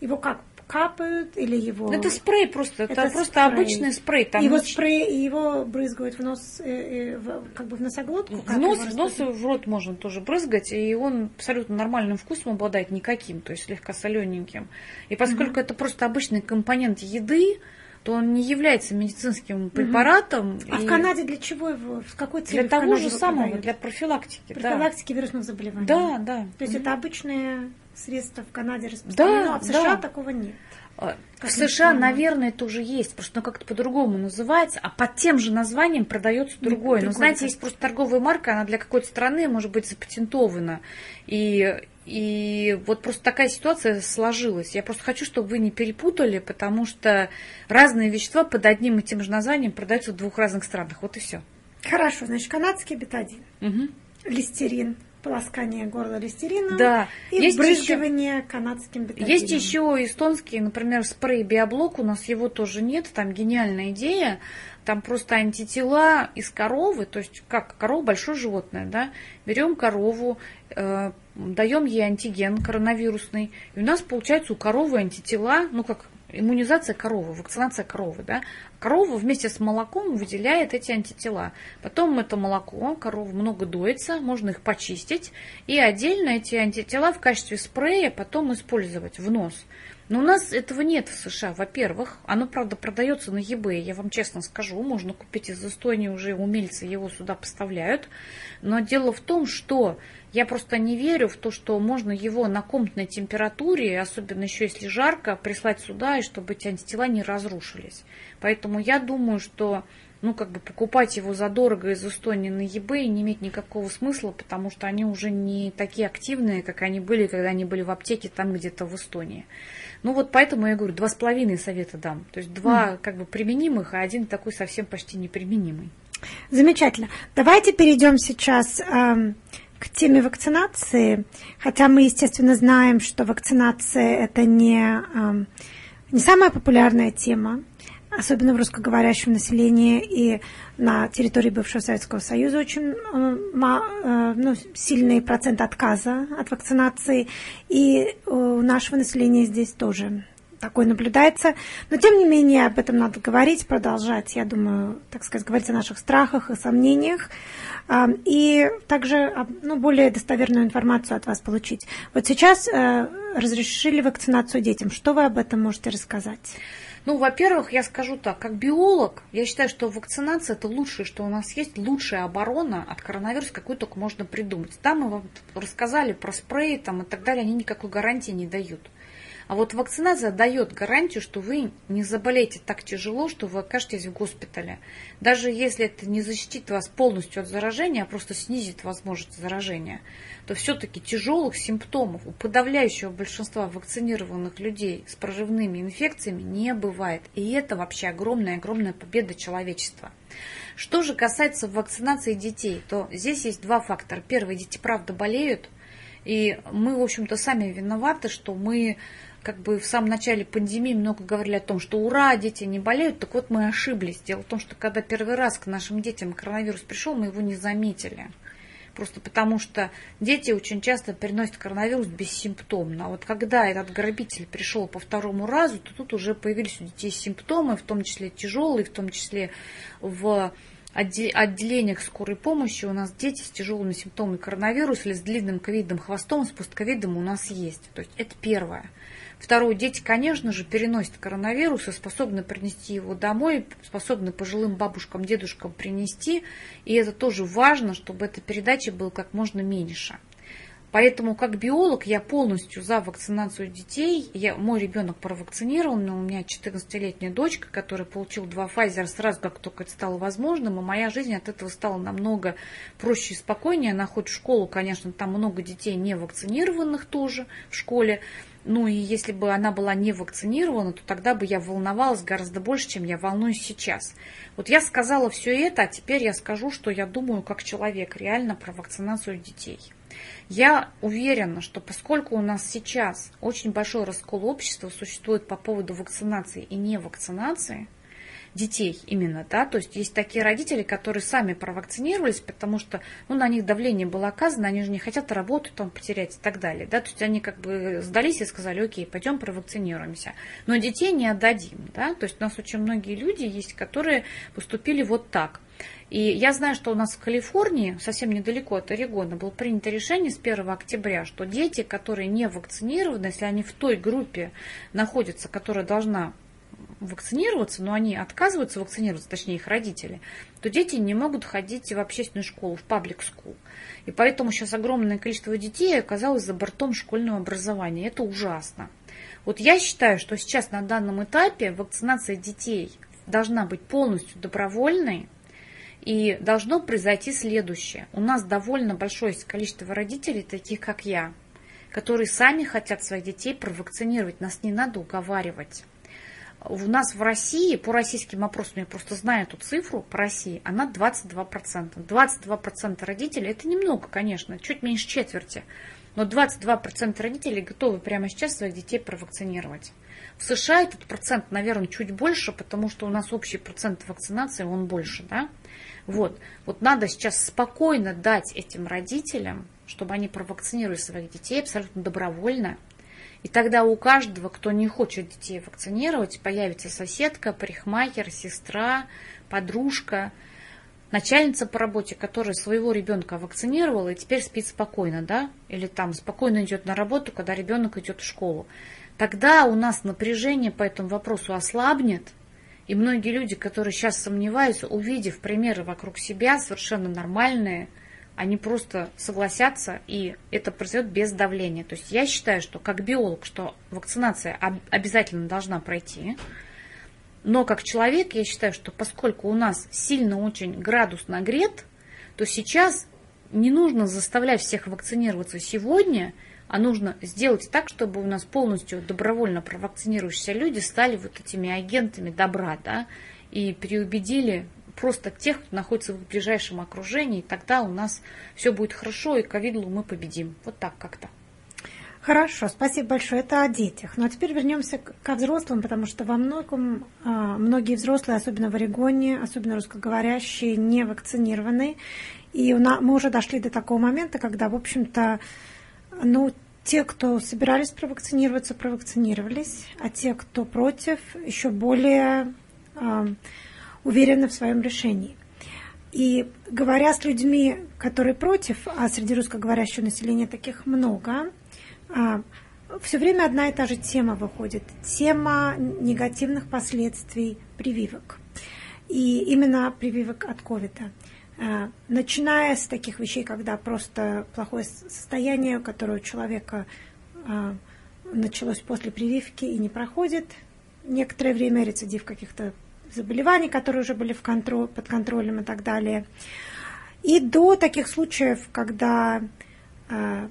его как капают или его... Это спрей просто, это, это просто спрей. обычный спрей. Там его спрей, и его брызгают в нос, э, э, в, как бы в носоглотку? В нос, в нос и в рот можно тоже брызгать, и он абсолютно нормальным вкусом обладает никаким, то есть слегка солененьким. И поскольку угу. это просто обычный компонент еды, то он не является медицинским препаратом. А и... в Канаде для чего его? В какой цели? Для того же самого, продают? для профилактики. Профилактики да. вирусных заболеваний. Да, да. То есть угу. это обычные средства в Канаде распространено, да, а в США да. такого нет. А, в США, наверное, тоже есть, просто оно как-то по-другому называется, а под тем же названием продается другое. Но знаете, есть просто торговая марка, она для какой-то страны может быть запатентована. И, и вот просто такая ситуация сложилась. Я просто хочу, чтобы вы не перепутали, потому что разные вещества под одним и тем же названием продаются в двух разных странах. Вот и все. Хорошо, значит, канадский бетадин, угу. листерин, полоскание горла листерином Да. и Есть брызгивание канадским бетадином. Есть еще эстонский, например, спрей Биоблок, у нас его тоже нет, там гениальная идея, там просто антитела из коровы, то есть как корова большое животное, да, берем корову, э, даем ей антиген коронавирусный, и у нас получается у коровы антитела, ну как иммунизация коровы, вакцинация коровы, да, корова вместе с молоком выделяет эти антитела. Потом это молоко, корова много доится, можно их почистить, и отдельно эти антитела в качестве спрея потом использовать в нос. Но у нас этого нет в США. Во-первых, оно, правда, продается на eBay, я вам честно скажу. Можно купить из Эстонии, уже умельцы его сюда поставляют. Но дело в том, что я просто не верю в то, что можно его на комнатной температуре, особенно еще если жарко, прислать сюда, и чтобы эти антитела не разрушились. Поэтому я думаю, что ну, как бы покупать его задорого из Эстонии на eBay не имеет никакого смысла, потому что они уже не такие активные, как они были, когда они были в аптеке там где-то в Эстонии. Ну вот поэтому я говорю, два с половиной совета дам. То есть два mm. как бы применимых, а один такой совсем почти неприменимый. Замечательно. Давайте перейдем сейчас э, к теме вакцинации. Хотя мы, естественно, знаем, что вакцинация это не, э, не самая популярная тема особенно в русскоговорящем населении и на территории бывшего Советского Союза очень э, э, ну, сильный процент отказа от вакцинации, и у нашего населения здесь тоже такое наблюдается. Но, тем не менее, об этом надо говорить, продолжать, я думаю, так сказать, говорить о наших страхах и сомнениях. Э, и также ну, более достоверную информацию от вас получить. Вот сейчас разрешили вакцинацию детям. Что вы об этом можете рассказать? Ну, во-первых, я скажу так, как биолог, я считаю, что вакцинация это лучшее, что у нас есть, лучшая оборона от коронавируса, какую только можно придумать. Там мы вам рассказали про спреи там, и так далее, они никакой гарантии не дают. А вот вакцинация дает гарантию, что вы не заболеете так тяжело, что вы окажетесь в госпитале. Даже если это не защитит вас полностью от заражения, а просто снизит возможность заражения, то все-таки тяжелых симптомов у подавляющего большинства вакцинированных людей с прорывными инфекциями не бывает. И это вообще огромная-огромная победа человечества. Что же касается вакцинации детей, то здесь есть два фактора. Первый, дети правда болеют, и мы, в общем-то, сами виноваты, что мы как бы в самом начале пандемии много говорили о том, что ура, дети не болеют, так вот мы ошиблись. Дело в том, что когда первый раз к нашим детям коронавирус пришел, мы его не заметили. Просто потому что дети очень часто переносят коронавирус бессимптомно. А вот когда этот грабитель пришел по второму разу, то тут уже появились у детей симптомы, в том числе тяжелые, в том числе в отделениях скорой помощи у нас дети с тяжелыми симптомами коронавируса или с длинным ковидным хвостом, с постковидом у нас есть. То есть это первое. Второе, дети, конечно же, переносят коронавирус и способны принести его домой, способны пожилым бабушкам, дедушкам принести. И это тоже важно, чтобы эта передача была как можно меньше. Поэтому как биолог я полностью за вакцинацию детей. Я, мой ребенок провакцинирован, у меня 14-летняя дочка, которая получила два Pfizer сразу, как только это стало возможным, и моя жизнь от этого стала намного проще и спокойнее. Она ходит в школу, конечно, там много детей не вакцинированных тоже в школе, ну и если бы она была не вакцинирована, то тогда бы я волновалась гораздо больше, чем я волнуюсь сейчас. Вот я сказала все это, а теперь я скажу, что я думаю как человек реально про вакцинацию детей. Я уверена, что поскольку у нас сейчас очень большой раскол общества существует по поводу вакцинации и невакцинации, детей именно, да, то есть есть такие родители, которые сами провакцинировались, потому что, ну, на них давление было оказано, они же не хотят работу там потерять и так далее, да, то есть они как бы сдались и сказали, окей, пойдем провакцинируемся, но детей не отдадим, да, то есть у нас очень многие люди есть, которые поступили вот так. И я знаю, что у нас в Калифорнии, совсем недалеко от Орегона, было принято решение с 1 октября, что дети, которые не вакцинированы, если они в той группе находятся, которая должна вакцинироваться, но они отказываются вакцинироваться, точнее их родители, то дети не могут ходить в общественную школу, в паблик school. И поэтому сейчас огромное количество детей оказалось за бортом школьного образования. Это ужасно. Вот я считаю, что сейчас на данном этапе вакцинация детей должна быть полностью добровольной, и должно произойти следующее. У нас довольно большое количество родителей, таких как я, которые сами хотят своих детей провакцинировать. Нас не надо уговаривать. У нас в России, по российским опросам, я просто знаю эту цифру по России, она 22%. 22% родителей, это немного, конечно, чуть меньше четверти, но 22% родителей готовы прямо сейчас своих детей провакцинировать. В США этот процент, наверное, чуть больше, потому что у нас общий процент вакцинации, он больше, да? Вот. Вот надо сейчас спокойно дать этим родителям, чтобы они провакцинировали своих детей абсолютно добровольно, и тогда у каждого, кто не хочет детей вакцинировать, появится соседка, парикмахер, сестра, подружка, начальница по работе, которая своего ребенка вакцинировала и теперь спит спокойно, да, или там спокойно идет на работу, когда ребенок идет в школу. Тогда у нас напряжение по этому вопросу ослабнет, и многие люди, которые сейчас сомневаются, увидев примеры вокруг себя, совершенно нормальные, они просто согласятся, и это произойдет без давления. То есть я считаю, что как биолог, что вакцинация обязательно должна пройти, но как человек я считаю, что поскольку у нас сильно очень градус нагрет, то сейчас не нужно заставлять всех вакцинироваться сегодня, а нужно сделать так, чтобы у нас полностью добровольно провакцинирующиеся люди стали вот этими агентами добра, да, и переубедили просто тех, кто находится в ближайшем окружении, тогда у нас все будет хорошо, и ковидлу мы победим. Вот так как-то. Хорошо, спасибо большое. Это о детях. Ну а теперь вернемся к взрослым, потому что во многом а, многие взрослые, особенно в Орегоне, особенно русскоговорящие, не вакцинированы. И мы уже дошли до такого момента, когда, в общем-то, ну, те, кто собирались провакцинироваться, провакцинировались, а те, кто против, еще более а, уверены в своем решении. И говоря с людьми, которые против, а среди русскоговорящего населения таких много, а, все время одна и та же тема выходит. Тема негативных последствий прививок. И именно прививок от ковида. А, начиная с таких вещей, когда просто плохое состояние, которое у человека а, началось после прививки и не проходит, некоторое время рецидив каких-то заболеваний, которые уже были в контроль, под контролем и так далее. И до таких случаев, когда э,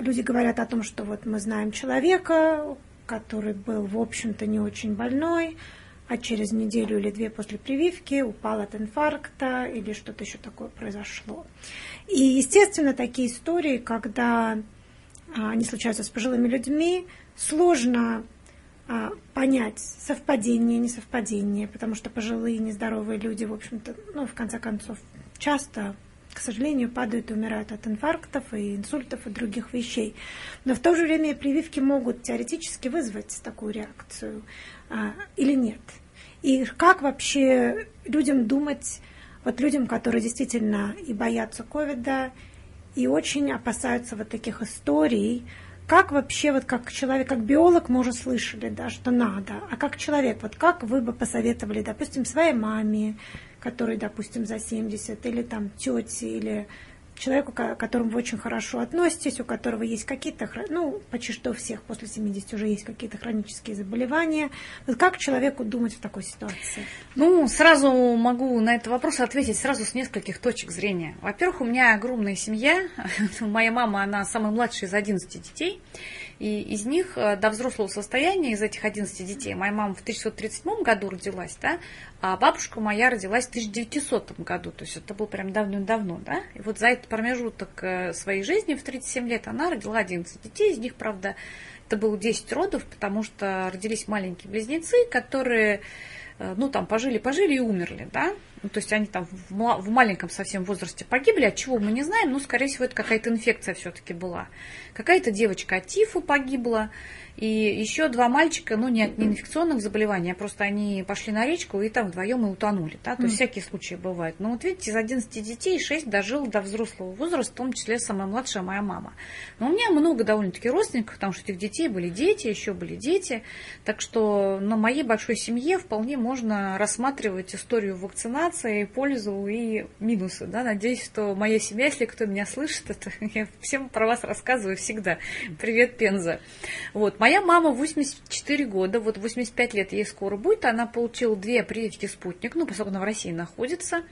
люди говорят о том, что вот мы знаем человека, который был, в общем-то, не очень больной, а через неделю или две после прививки упал от инфаркта или что-то еще такое произошло. И, естественно, такие истории, когда а, они случаются с пожилыми людьми, сложно понять совпадение, несовпадение, потому что пожилые, нездоровые люди, в общем-то, ну, в конце концов, часто, к сожалению, падают и умирают от инфарктов и инсультов и других вещей. Но в то же время прививки могут теоретически вызвать такую реакцию а, или нет. И как вообще людям думать, вот людям, которые действительно и боятся ковида, и очень опасаются вот таких историй, как вообще, вот как человек, как биолог, мы уже слышали, да, что надо, а как человек, вот как вы бы посоветовали, допустим, своей маме, которой, допустим, за 70, или там тете, или человеку, к которому вы очень хорошо относитесь, у которого есть какие-то, ну, почти что у всех после 70 уже есть какие-то хронические заболевания. Вот как человеку думать в такой ситуации? Ну, сразу могу на этот вопрос ответить сразу с нескольких точек зрения. Во-первых, у меня огромная семья. Моя мама, она самая младшая из 11 детей. И из них э, до взрослого состояния, из этих 11 детей, моя мама в 1937 году родилась, да, а бабушка моя родилась в 1900 году, то есть это было прям давно-давно, да. И вот за этот промежуток э, своей жизни в 37 лет она родила 11 детей, из них, правда, это было 10 родов, потому что родились маленькие близнецы, которые Э, ну, там, пожили-пожили и умерли, да, ну, то есть они там в, в маленьком совсем возрасте погибли, от чего мы не знаем, но, скорее всего, это какая-то инфекция все-таки была. Какая-то девочка от тифа погибла, и еще два мальчика, ну, не от неинфекционных заболеваний, а просто они пошли на речку и там вдвоем и утонули. Да? То есть всякие случаи бывают. Но вот видите, из 11 детей 6 дожил до взрослого возраста, в том числе самая младшая моя мама. Но у меня много довольно-таки родственников, потому что этих детей были дети, еще были дети. Так что на моей большой семье вполне можно рассматривать историю вакцинации, пользу и минусы. Да? Надеюсь, что моя семья, если кто меня слышит, это я всем про вас рассказываю всегда. Привет, Пенза. Вот, Моя мама 84 года, вот 85 лет ей скоро будет, она получила две прививки «Спутник», ну, поскольку она в России находится.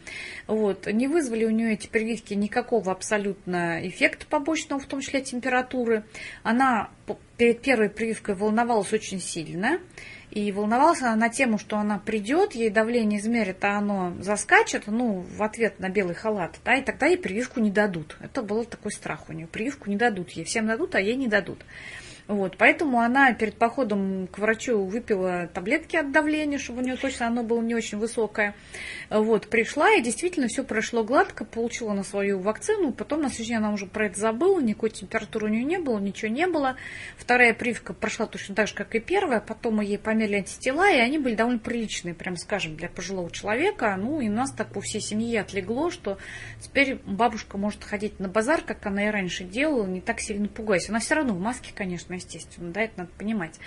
Вот. Не вызвали у нее эти прививки никакого абсолютно эффекта побочного, в том числе температуры. Она перед первой прививкой волновалась очень сильно. И волновалась она на тему, что она придет, ей давление измерит, а оно заскачет, ну, в ответ на белый халат, да, и тогда ей прививку не дадут. Это был такой страх у нее. Прививку не дадут ей. Всем дадут, а ей не дадут. Вот, поэтому она перед походом к врачу выпила таблетки от давления, чтобы у нее точно оно было не очень высокое. Вот, пришла и действительно все прошло гладко, получила на свою вакцину. Потом на следующий день она уже про это забыла, никакой температуры у нее не было, ничего не было. Вторая прививка прошла точно так же, как и первая. Потом мы ей померили антитела, и они были довольно приличные, прям скажем, для пожилого человека. Ну, и нас так по всей семье отлегло, что теперь бабушка может ходить на базар, как она и раньше делала, не так сильно пугаясь. Она все равно в маске, конечно, естественно, да, это надо понимать.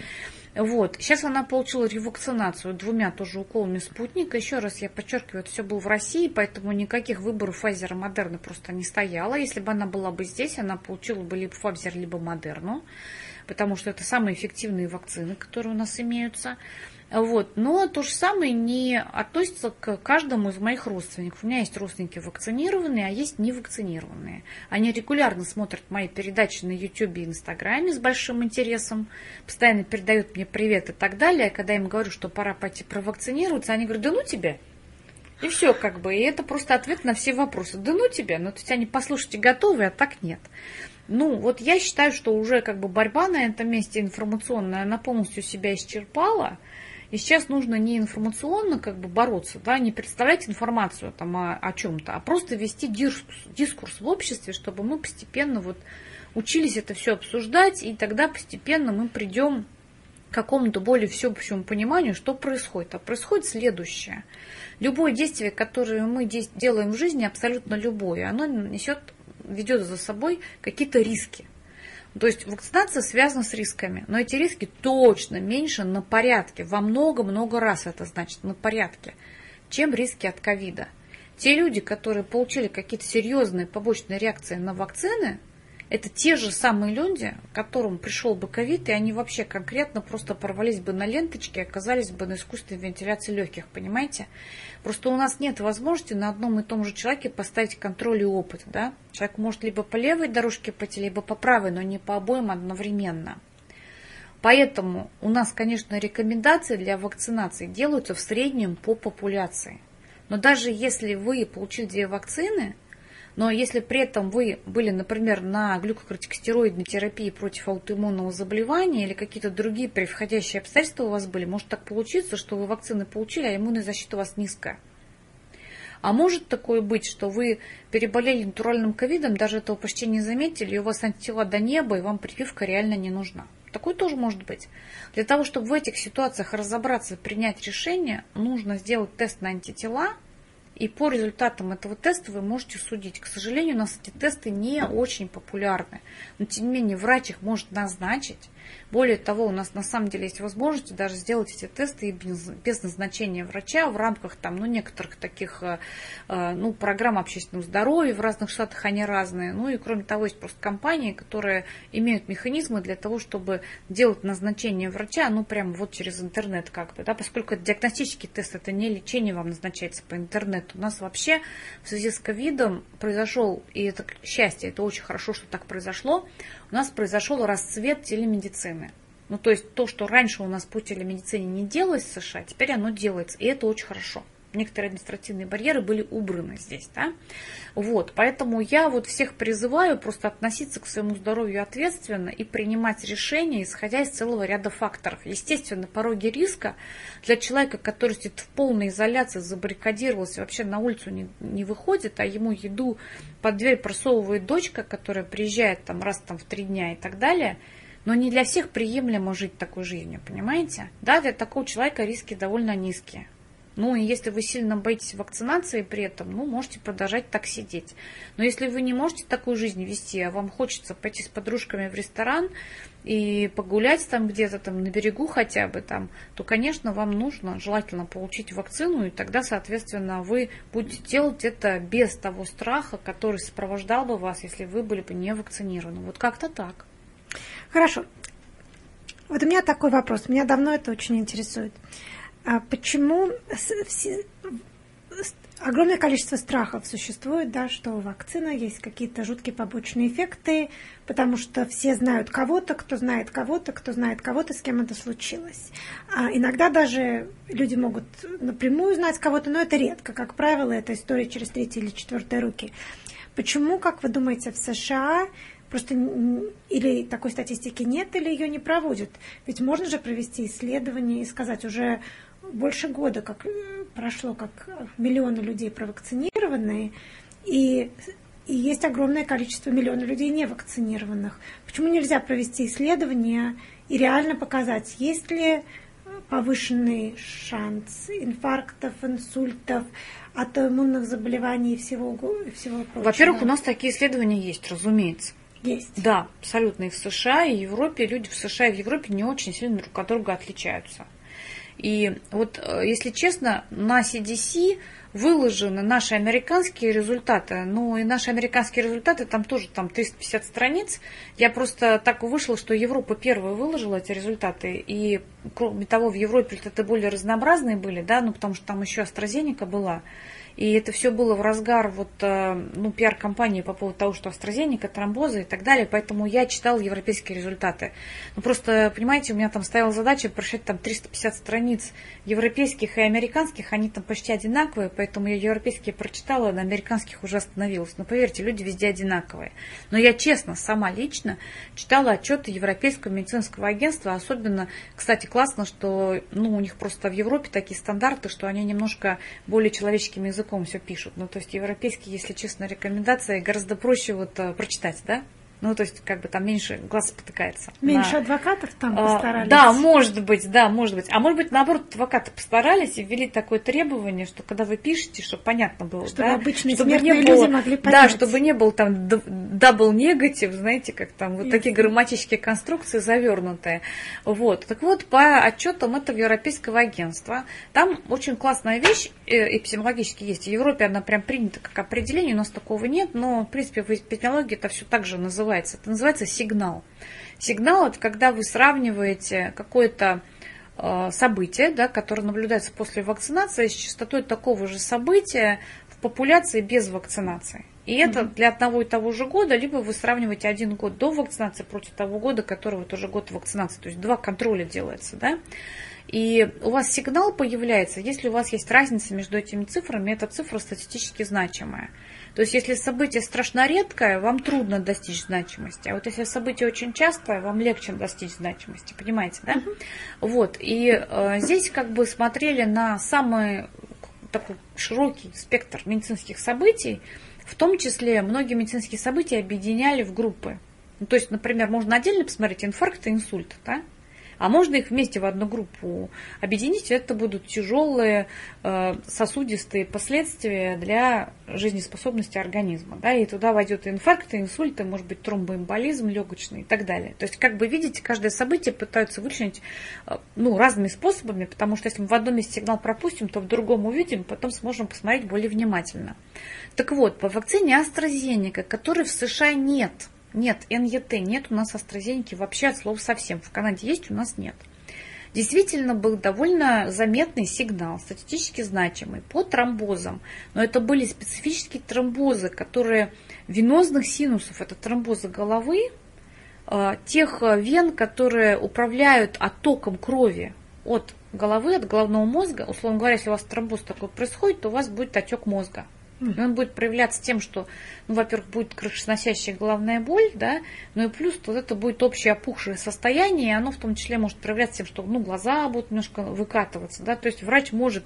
Вот. Сейчас она получила ревакцинацию двумя тоже уколами спутника. Еще раз я подчеркиваю, это все было в России, поэтому никаких выборов Pfizer и Модерна просто не стояло. Если бы она была бы здесь, она получила бы либо Pfizer, либо Модерну, потому что это самые эффективные вакцины, которые у нас имеются. Вот. Но то же самое не относится к каждому из моих родственников. У меня есть родственники вакцинированные, а есть невакцинированные. Они регулярно смотрят мои передачи на YouTube и Инстаграме с большим интересом, постоянно передают мне привет и так далее. А когда я им говорю, что пора пойти провакцинироваться, они говорят, да ну тебе. И все как бы. И это просто ответ на все вопросы. Да ну тебя. Ну, то есть они послушайте готовы, а так нет. Ну, вот я считаю, что уже как бы борьба на этом месте информационная, она полностью себя исчерпала. И сейчас нужно не информационно как бы бороться, да, не представлять информацию там о, о чем-то, а просто вести дискурс, дискурс в обществе, чтобы мы постепенно вот учились это все обсуждать, и тогда постепенно мы придем к какому-то более всеобщему пониманию, что происходит. А происходит следующее. Любое действие, которое мы делаем в жизни, абсолютно любое, оно несет, ведет за собой какие-то риски. То есть вакцинация связана с рисками, но эти риски точно меньше на порядке, во много-много раз это значит на порядке, чем риски от ковида. Те люди, которые получили какие-то серьезные побочные реакции на вакцины, это те же самые люди, которым пришел бы ковид, и они вообще конкретно просто порвались бы на ленточке оказались бы на искусственной вентиляции легких, понимаете? Просто у нас нет возможности на одном и том же человеке поставить контроль и опыт, да? Человек может либо по левой дорожке пойти, либо по правой, но не по обоим одновременно. Поэтому у нас, конечно, рекомендации для вакцинации делаются в среднем по популяции. Но даже если вы получили две вакцины – но если при этом вы были, например, на глюкокортикостероидной терапии против аутоиммунного заболевания или какие-то другие превходящие обстоятельства у вас были, может так получиться, что вы вакцины получили, а иммунная защита у вас низкая. А может такое быть, что вы переболели натуральным ковидом, даже этого почти не заметили, и у вас антитела до неба, и вам прививка реально не нужна. Такое тоже может быть. Для того, чтобы в этих ситуациях разобраться принять решение, нужно сделать тест на антитела – и по результатам этого теста вы можете судить. К сожалению, у нас эти тесты не очень популярны. Но тем не менее, врач их может назначить. Более того, у нас на самом деле есть возможность даже сделать эти тесты без, без назначения врача в рамках там, ну, некоторых таких э, э, ну, программ общественного здоровья. В разных штатах они разные. Ну и кроме того, есть просто компании, которые имеют механизмы для того, чтобы делать назначение врача, ну, прямо вот через интернет как бы, да, поскольку это диагностический тест, это не лечение вам назначается по интернету. У нас вообще в связи с ковидом произошел, и это счастье, это очень хорошо, что так произошло, у нас произошел расцвет телемедицины. Ну, то есть то, что раньше у нас по телемедицине не делалось в США, теперь оно делается, и это очень хорошо. Некоторые административные барьеры были убраны здесь, да. Вот, поэтому я вот всех призываю просто относиться к своему здоровью ответственно и принимать решения, исходя из целого ряда факторов. Естественно, пороги риска для человека, который сидит в полной изоляции, забаррикадировался, вообще на улицу не, не выходит, а ему еду под дверь просовывает дочка, которая приезжает там раз там в три дня и так далее – но не для всех приемлемо жить такой жизнью, понимаете? Да, для такого человека риски довольно низкие. Ну, и если вы сильно боитесь вакцинации при этом, ну, можете продолжать так сидеть. Но если вы не можете такую жизнь вести, а вам хочется пойти с подружками в ресторан и погулять там где-то там на берегу хотя бы там, то, конечно, вам нужно желательно получить вакцину, и тогда, соответственно, вы будете делать это без того страха, который сопровождал бы вас, если вы были бы не вакцинированы. Вот как-то так. Хорошо. Вот у меня такой вопрос. Меня давно это очень интересует. А почему огромное количество страхов существует, да, что у вакцины есть какие-то жуткие побочные эффекты, потому что все знают кого-то, кто знает кого-то, кто знает кого-то, с кем это случилось. А иногда даже люди могут напрямую знать кого-то, но это редко. Как правило, это история через третьи или четвертые руки. Почему, как вы думаете, в США просто или такой статистики нет, или ее не проводят? Ведь можно же провести исследование и сказать уже больше года, как э, прошло, как миллионы людей провакцинированные, и, и есть огромное количество миллионов людей невакцинированных. Почему нельзя провести исследование и реально показать, есть ли повышенный шанс инфарктов, инсультов, автоиммунных заболеваний и всего, всего прочего? Во-первых, у нас такие исследования есть, разумеется. Есть. Да, абсолютно. И в США, и в Европе люди в США и в Европе не очень сильно друг от друга отличаются. И вот, э, если честно, на CDC выложены наши американские результаты. Ну и наши американские результаты, там тоже там 350 страниц. Я просто так вышла, что Европа первая выложила эти результаты. И кроме того, в Европе результаты более разнообразные были, да, ну потому что там еще AstraZeneca была. И это все было в разгар вот, э, ну, пиар-компании по поводу того, что AstraZeneca, тромбозы и так далее. Поэтому я читала европейские результаты. Ну, просто, понимаете, у меня там стояла задача прочитать там 350 страниц европейских и американских. Они там почти одинаковые, поэтому я европейские прочитала, на американских уже остановилась. Но поверьте, люди везде одинаковые. Но я честно, сама лично читала отчеты Европейского медицинского агентства. Особенно, кстати, классно, что ну, у них просто в Европе такие стандарты, что они немножко более человеческим языком языком все пишут. Ну, то есть европейские, если честно, рекомендации гораздо проще вот э, прочитать, да? Ну, то есть, как бы там меньше глаз потыкается. Меньше на... адвокатов там а, постарались? Да, может быть, да, может быть. А может быть, наоборот, адвокаты постарались и ввели такое требование, что когда вы пишете, чтобы понятно было, чтобы да? обычные чтобы не было, люди могли понять. Да, чтобы не был там double negative, знаете, как там вот такие грамматические конструкции завернутые. Вот. Так вот, по отчетам этого Европейского агентства, там очень классная вещь эпидемиологически есть. В Европе она прям принята как определение, у нас такого нет, но, в принципе, в эпидемиологии это все так же называется? Это называется сигнал. Сигнал – это когда вы сравниваете какое-то э, событие, да, которое наблюдается после вакцинации, с частотой такого же события в популяции без вакцинации. И это mm-hmm. для одного и того же года, либо вы сравниваете один год до вакцинации против того года, который вот уже год вакцинации. То есть два контроля делается, да. И у вас сигнал появляется, если у вас есть разница между этими цифрами, эта цифра статистически значимая. То есть, если событие страшно редкое, вам трудно достичь значимости. А вот если событие очень частое, вам легче достичь значимости. Понимаете, да? Uh-huh. Вот. И э, здесь как бы смотрели на самый такой широкий спектр медицинских событий. В том числе многие медицинские события объединяли в группы. Ну, то есть, например, можно отдельно посмотреть инфаркт и инсульт, да? А можно их вместе в одну группу объединить, это будут тяжелые э, сосудистые последствия для жизнеспособности организма. Да, и туда войдет инфаркты, инсульты, может быть, тромбоэмболизм легочный и так далее. То есть, как бы видите, каждое событие пытаются вычленить э, ну, разными способами, потому что если мы в одном месте сигнал пропустим, то в другом увидим, потом сможем посмотреть более внимательно. Так вот, по вакцине AstraZeneca, которой в США нет – нет, НЕТ нет у нас AstraZeneca вообще от слова совсем. В Канаде есть, у нас нет. Действительно был довольно заметный сигнал, статистически значимый, по тромбозам. Но это были специфические тромбозы, которые венозных синусов, это тромбозы головы, а, тех вен, которые управляют оттоком крови от головы, от головного мозга. Условно говоря, если у вас тромбоз такой происходит, то у вас будет отек мозга. И он будет проявляться тем, что, ну, во-первых, будет крышесносящая головная боль, да, ну и плюс вот это будет общее опухшее состояние, и оно в том числе может проявляться тем, что, ну, глаза будут немножко выкатываться, да, то есть врач может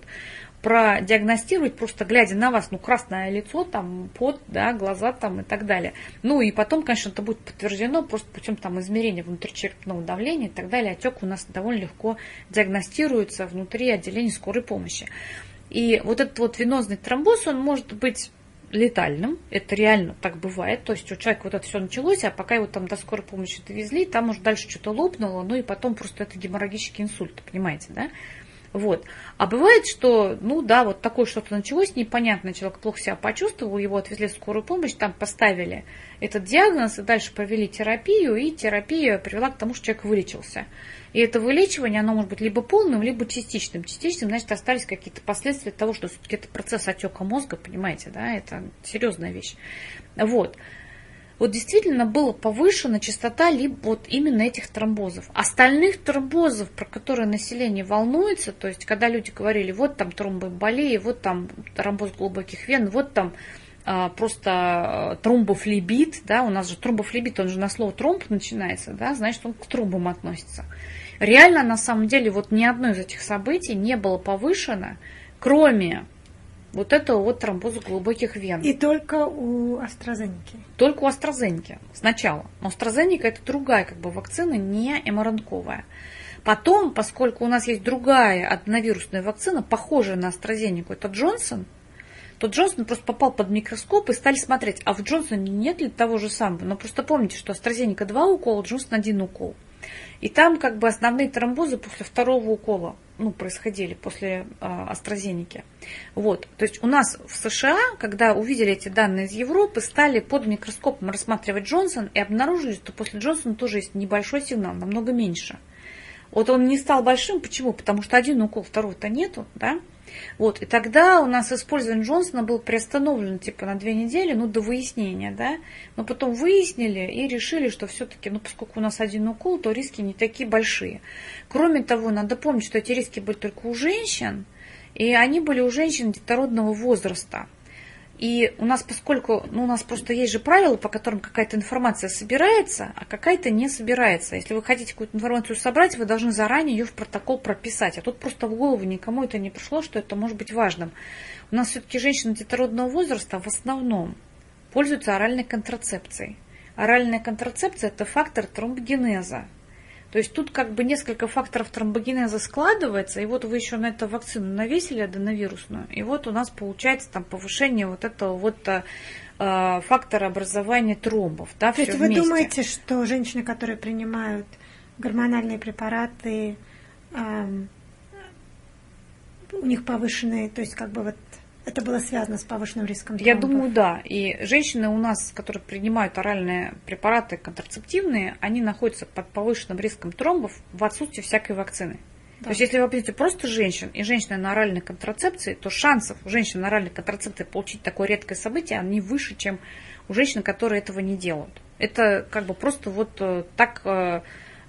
продиагностировать, просто глядя на вас, ну, красное лицо, там, пот, да, глаза там и так далее. Ну, и потом, конечно, это будет подтверждено просто путем там измерения внутричерепного давления и так далее. Отек у нас довольно легко диагностируется внутри отделения скорой помощи. И вот этот вот венозный тромбоз, он может быть летальным, это реально так бывает, то есть у человека вот это все началось, а пока его там до скорой помощи довезли, там уже дальше что-то лопнуло, ну и потом просто это геморрагический инсульт, понимаете, да? Вот. А бывает, что, ну да, вот такое что-то началось, непонятно, человек плохо себя почувствовал, его отвезли в скорую помощь, там поставили этот диагноз, и дальше провели терапию, и терапия привела к тому, что человек вылечился. И это вылечивание, оно может быть либо полным, либо частичным. Частичным, значит, остались какие-то последствия того, что все-таки это процесс отека мозга, понимаете, да, это серьезная вещь. Вот вот действительно была повышена частота либо вот именно этих тромбозов. Остальных тромбозов, про которые население волнуется, то есть когда люди говорили, вот там тромбоэмболия, вот там тромбоз глубоких вен, вот там а, просто а, тромбофлебит, да, у нас же тромбофлебит, он же на слово тромб начинается, да, значит, он к тромбам относится. Реально, на самом деле, вот ни одно из этих событий не было повышено, кроме вот этого вот тромбоза глубоких вен. И только у AstraZeneca? Только у AstraZeneca сначала. Но AstraZeneca это другая как бы вакцина, не МРНКовая. Потом, поскольку у нас есть другая одновирусная вакцина, похожая на AstraZeneca, это Джонсон, то Джонсон просто попал под микроскоп и стали смотреть, а в Джонсоне нет ли того же самого. Но просто помните, что AstraZeneca два укола, Джонсон один укол. И там как бы основные тромбозы после второго укола ну, происходили после а, AstraZeneca. Вот. То есть у нас в США, когда увидели эти данные из Европы, стали под микроскопом рассматривать Джонсон и обнаружили, что после Джонсона тоже есть небольшой сигнал, намного меньше. Вот он не стал большим, почему? Потому что один укол, второго-то нету, да? Вот, и тогда у нас использование Джонсона был приостановлен типа на две недели, ну, до выяснения, да. Но потом выяснили и решили, что все-таки, ну, поскольку у нас один укол, то риски не такие большие. Кроме того, надо помнить, что эти риски были только у женщин, и они были у женщин детородного возраста. И у нас, поскольку, ну, у нас просто есть же правила, по которым какая-то информация собирается, а какая-то не собирается. Если вы хотите какую-то информацию собрать, вы должны заранее ее в протокол прописать. А тут просто в голову никому это не пришло, что это может быть важным. У нас все-таки женщины детородного возраста в основном пользуются оральной контрацепцией. Оральная контрацепция – это фактор тромбогенеза. То есть тут как бы несколько факторов тромбогенеза складывается, и вот вы еще на эту вакцину навесили аденовирусную, и вот у нас получается там повышение вот этого вот э, фактора образования тромбов. Да, То есть вы вместе. думаете, что женщины, которые принимают гормональные препараты, э, у них повышенные, то есть как бы вот это было связано с повышенным риском тромбов? Я думаю, да. И женщины у нас, которые принимают оральные препараты контрацептивные, они находятся под повышенным риском тромбов в отсутствии всякой вакцины. Да. То есть, если вы возьмете просто женщин и женщины на оральной контрацепции, то шансов у женщин на оральной контрацепции получить такое редкое событие, они выше, чем у женщин, которые этого не делают. Это как бы просто вот э, так э,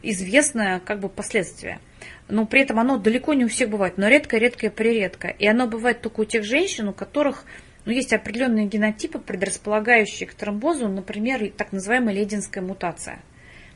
известное как бы последствие но при этом оно далеко не у всех бывает, но редко, редко и приредко. И оно бывает только у тех женщин, у которых ну, есть определенные генотипы, предрасполагающие к тромбозу, например, так называемая лединская мутация –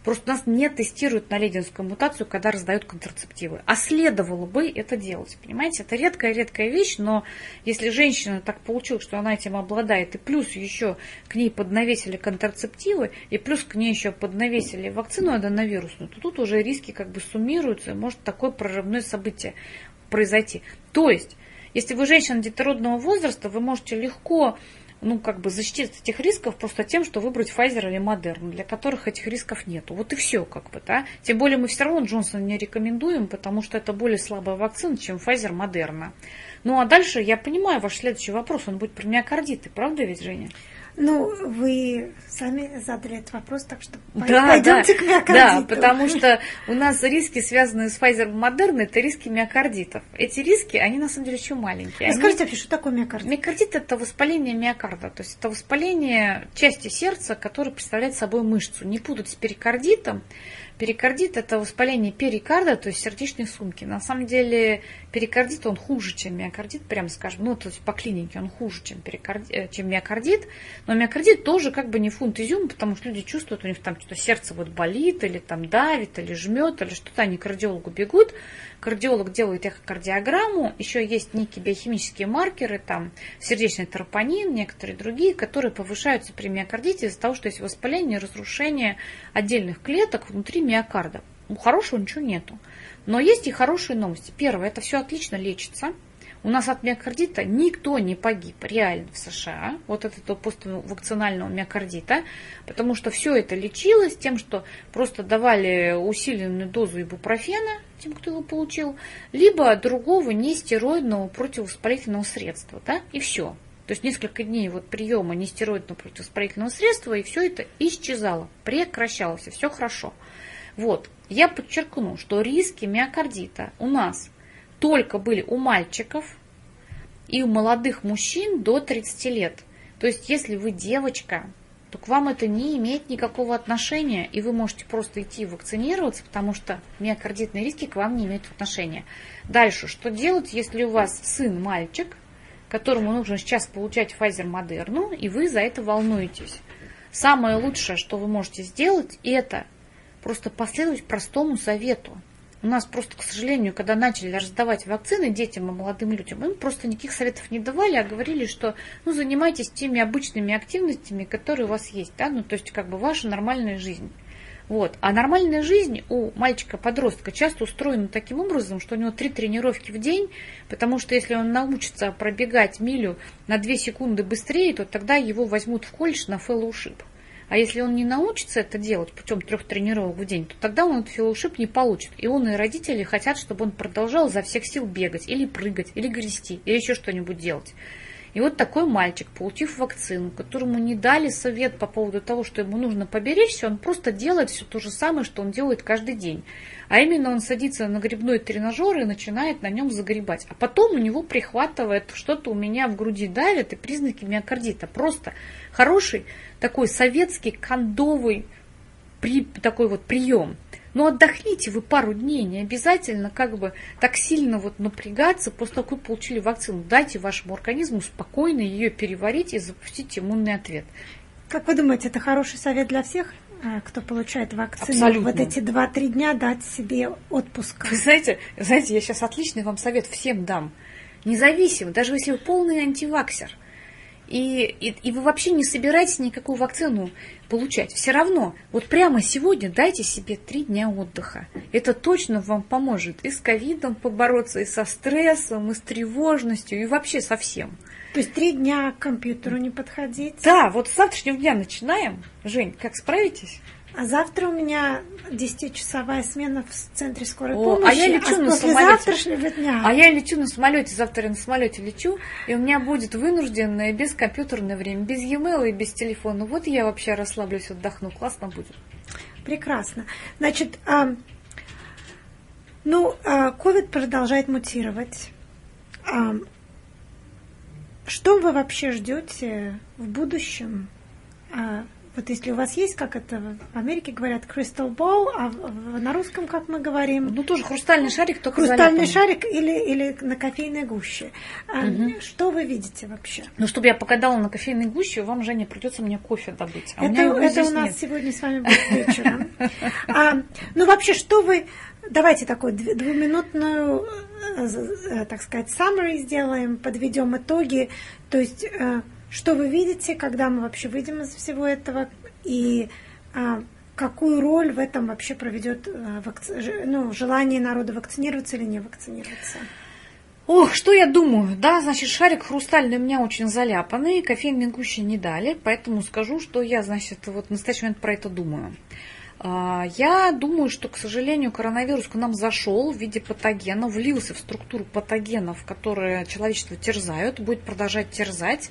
Просто нас не тестируют на лединскую мутацию, когда раздают контрацептивы. А следовало бы это делать. Понимаете, это редкая-редкая вещь, но если женщина так получилась, что она этим обладает, и плюс еще к ней поднавесили контрацептивы, и плюс к ней еще поднавесили вакцину аденовирусную, то тут уже риски как бы суммируются, и может такое прорывное событие произойти. То есть, если вы женщина детородного возраста, вы можете легко ну, как бы защитить от этих рисков просто тем, что выбрать Pfizer или Moderna, для которых этих рисков нету. Вот и все, как бы, да. Тем более мы все равно Джонсон не рекомендуем, потому что это более слабая вакцина, чем Pfizer, Moderna. Ну, а дальше я понимаю ваш следующий вопрос, он будет про миокардиты, правда ведь, Женя? Ну, вы сами задали этот вопрос, так что да, пойдемте да, к миокардиту. Да, потому что у нас риски, связанные с Pfizer Moderna, это риски миокардитов. Эти риски, они на самом деле еще маленькие. Они... Скажите вообще, что такое миокардит? Миокардит – это воспаление миокарда, то есть это воспаление части сердца, которое представляет собой мышцу. Не путать с перикардитом. Перикардит – это воспаление перикарда, то есть сердечной сумки. На самом деле перикардит, он хуже, чем миокардит, прямо скажем. Ну, то есть по клинике он хуже, чем, перикардит, э, чем миокардит. Но миокардит тоже как бы не фунт изюма, потому что люди чувствуют, у них там что-то сердце вот болит, или там давит, или жмет, или что-то, они к кардиологу бегут кардиолог делает эхокардиограмму, еще есть некие биохимические маркеры, там сердечный тропонин, некоторые другие, которые повышаются при миокардите из-за того, что есть воспаление, разрушение отдельных клеток внутри миокарда. У хорошего ничего нету. Но есть и хорошие новости. Первое, это все отлично лечится. У нас от миокардита никто не погиб реально в США, вот от этого поствакцинального миокардита, потому что все это лечилось тем, что просто давали усиленную дозу ибупрофена тем, кто его получил, либо другого нестероидного противовоспалительного средства, да, и все. То есть несколько дней вот приема нестероидного противовоспалительного средства, и все это исчезало, прекращалось, и все хорошо. Вот, я подчеркну, что риски миокардита у нас только были у мальчиков и у молодых мужчин до 30 лет. То есть, если вы девочка, то к вам это не имеет никакого отношения, и вы можете просто идти вакцинироваться, потому что миокардитные риски к вам не имеют отношения. Дальше, что делать, если у вас сын мальчик, которому нужно сейчас получать Pfizer Модерну, и вы за это волнуетесь? Самое лучшее, что вы можете сделать, это просто последовать простому совету. У нас просто, к сожалению, когда начали раздавать вакцины детям и молодым людям, им просто никаких советов не давали, а говорили, что ну, занимайтесь теми обычными активностями, которые у вас есть, да, ну, то есть как бы ваша нормальная жизнь. Вот. А нормальная жизнь у мальчика-подростка часто устроена таким образом, что у него три тренировки в день, потому что если он научится пробегать милю на 2 секунды быстрее, то тогда его возьмут в колледж на фэллоушип. А если он не научится это делать путем трех тренировок в день, то тогда он фellowship не получит. И он и родители хотят, чтобы он продолжал за всех сил бегать, или прыгать, или грести, или еще что-нибудь делать. И вот такой мальчик, получив вакцину, которому не дали совет по поводу того, что ему нужно поберечься, он просто делает все то же самое, что он делает каждый день. А именно он садится на грибной тренажер и начинает на нем загребать. А потом у него прихватывает, что-то у меня в груди давит и признаки миокардита. Просто хороший такой советский кондовый при, такой вот прием. Но отдохните вы пару дней, не обязательно как бы так сильно вот напрягаться после того, как вы получили вакцину. Дайте вашему организму спокойно ее переварить и запустить иммунный ответ. Как вы думаете, это хороший совет для всех? А, кто получает вакцину, Абсолютно. вот эти 2-3 дня дать себе отпуск. Вы знаете, знаете, я сейчас отличный вам совет всем дам. Независимо, даже если вы полный антиваксер – и, и, и вы вообще не собираетесь никакую вакцину получать. Все равно, вот прямо сегодня дайте себе три дня отдыха. Это точно вам поможет и с ковидом побороться, и со стрессом, и с тревожностью, и вообще со всем. То есть три дня к компьютеру не подходить? Да, вот с завтрашнего дня начинаем. Жень, как справитесь? А завтра у меня 10-часовая смена в центре скорой О, помощи. а я лечу а на самолете. дня. А я лечу на самолете, завтра я на самолете лечу, и у меня будет вынужденное бескомпьютерное время, без e-mail и без телефона. Вот я вообще расслаблюсь, отдохну, классно будет. Прекрасно. Значит, а, ну, а, COVID продолжает мутировать. А, что вы вообще ждете в будущем? Вот если у вас есть, как это в Америке говорят, crystal ball, а на русском, как мы говорим, Ну, тоже хрустальный шарик, только хрустальный заляпанный. шарик или, или на кофейной гуще. Мгм. Что вы видите вообще? Ну, чтобы я покадала на кофейной гуще, вам, Женя, придется мне кофе добыть. А у меня это его это у нас нет. сегодня с вами будет вечером. А, ну, вообще, что вы... Давайте такую дв- двуминутную, э, э, так сказать, summary сделаем, подведем итоги. То есть, э, что вы видите, когда мы вообще выйдем из всего этого, и а, какую роль в этом вообще проведет э, вакци- ну, желание народа вакцинироваться или не вакцинироваться? Ох, что я думаю? Да, значит, шарик хрустальный у меня очень заляпанный, кофейной гущи не дали, поэтому скажу, что я, значит, вот в настоящий момент про это думаю. А, Я думаю, что, к сожалению, коронавирус к нам зашел в виде патогена, влился в структуру патогенов, которые человечество терзают, будет продолжать терзать.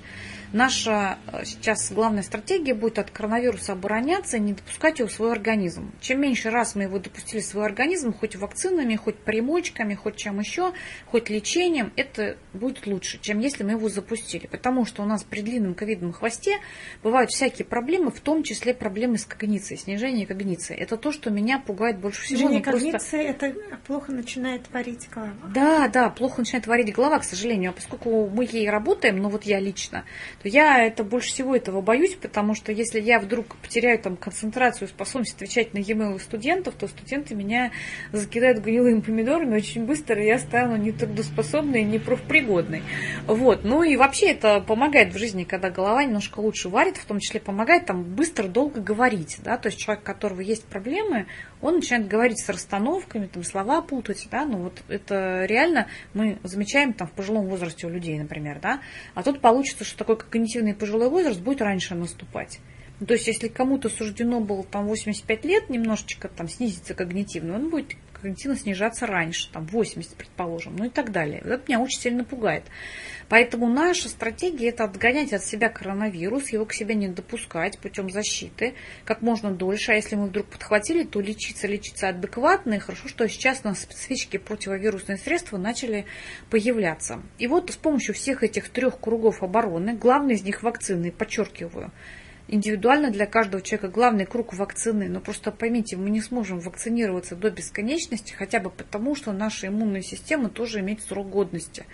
Наша э, сейчас главная стратегия будет от коронавируса обороняться и не допускать его в свой организм. Чем меньше раз мы его допустили в свой организм, хоть вакцинами, хоть примочками, хоть чем еще, хоть лечением, это будет лучше, чем если мы его запустили. Потому что у нас при длинном ковидном хвосте бывают всякие проблемы, в том числе проблемы с когницией, снижение когниции. Это то, что меня пугает больше всего. Движение Ну, просто- когниции это плохо начинает варить голова. да, да, плохо начинает варить голова, к сожалению. А поскольку мы ей работаем, ну вот я лично, я это больше всего этого боюсь, потому что если я вдруг потеряю там концентрацию, способность отвечать на e-mail студентов, то студенты меня закидают гнилыми помидорами очень быстро, и я стану не трудоспособной, не профпригодной. Вот. Ну и вообще это помогает в жизни, когда голова немножко лучше варит, в том числе помогает там быстро, долго говорить, да, то есть человек, которого есть проблемы, он начинает говорить с расстановками, там слова путать, да, ну вот это реально мы замечаем там в пожилом возрасте у людей, например, да, а тут получится, что такой когнитивный пожилой возраст будет раньше наступать. Ну, то есть, если кому-то суждено было там 85 лет немножечко там снизиться когнитивно, он будет когнитивно снижаться раньше, там 80, предположим, ну и так далее. Это меня очень сильно пугает. Поэтому наша стратегия – это отгонять от себя коронавирус, его к себе не допускать путем защиты как можно дольше. А если мы вдруг подхватили, то лечиться, лечиться адекватно. И хорошо, что сейчас у нас специфические противовирусные средства начали появляться. И вот с помощью всех этих трех кругов обороны, главный из них вакцины, подчеркиваю, индивидуально для каждого человека главный круг вакцины. Но просто поймите, мы не сможем вакцинироваться до бесконечности, хотя бы потому, что наша иммунная система тоже имеет срок годности.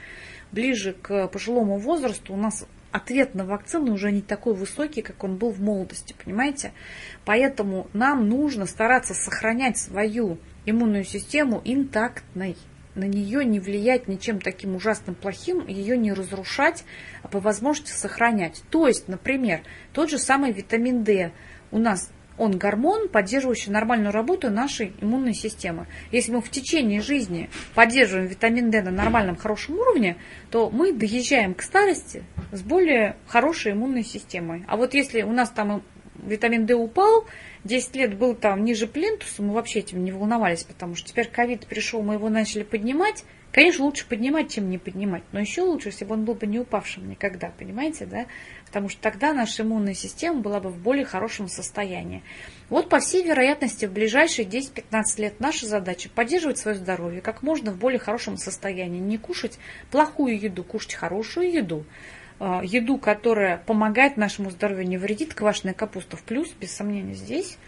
Ближе к пожилому возрасту у нас ответ на вакцину уже не такой высокий, как он был в молодости, понимаете? Поэтому нам нужно стараться сохранять свою иммунную систему интактной на нее не влиять ничем таким ужасным плохим, ее не разрушать, а по возможности сохранять. То есть, например, тот же самый витамин D у нас он гормон, поддерживающий нормальную работу нашей иммунной системы. Если мы в течение жизни поддерживаем витамин D на нормальном, хорошем уровне, то мы доезжаем к старости с более хорошей иммунной системой. А вот если у нас там витамин D упал, 10 лет был там ниже плинтуса, мы вообще этим не волновались, потому что теперь ковид пришел, мы его начали поднимать. Конечно, лучше поднимать, чем не поднимать, но еще лучше, если бы он был бы не упавшим никогда, понимаете, да? Потому что тогда наша иммунная система была бы в более хорошем состоянии. Вот, по всей вероятности, в ближайшие 10-15 лет наша задача поддерживать свое здоровье как можно в более хорошем состоянии. Не кушать плохую еду, кушать хорошую еду. А, еду, которая помогает нашему здоровью, не вредит, квашеная капуста в плюс, без сомнения, здесь.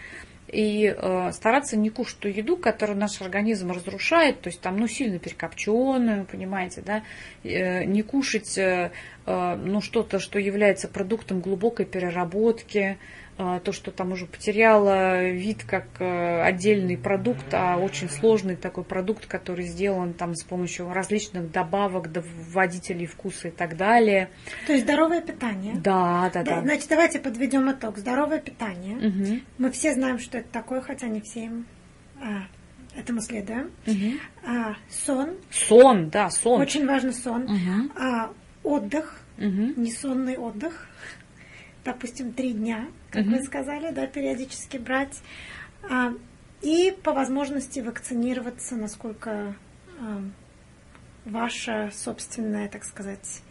И э, стараться не кушать ту еду, которую наш организм разрушает, то есть там, ну, сильно перекопченную, понимаете, да, э, не кушать, э, э, ну, что-то, что является продуктом глубокой переработки, то, что там уже потеряло вид как э, отдельный продукт, а очень сложный такой продукт, который сделан там с помощью различных добавок, вводителей вкуса и так далее. То есть здоровое питание. Да, да, да. да. Значит, давайте подведем итог. Здоровое питание. Угу. Мы все знаем, что это такое, хотя не все им а, этому следуем. Угу. А, сон. Сон, да, сон. Очень важный сон. Угу. А, отдых, угу. несонный отдых допустим, три дня, как угу. вы сказали, да, периодически брать. А, и по возможности вакцинироваться, насколько а, ваша собственная, так сказать,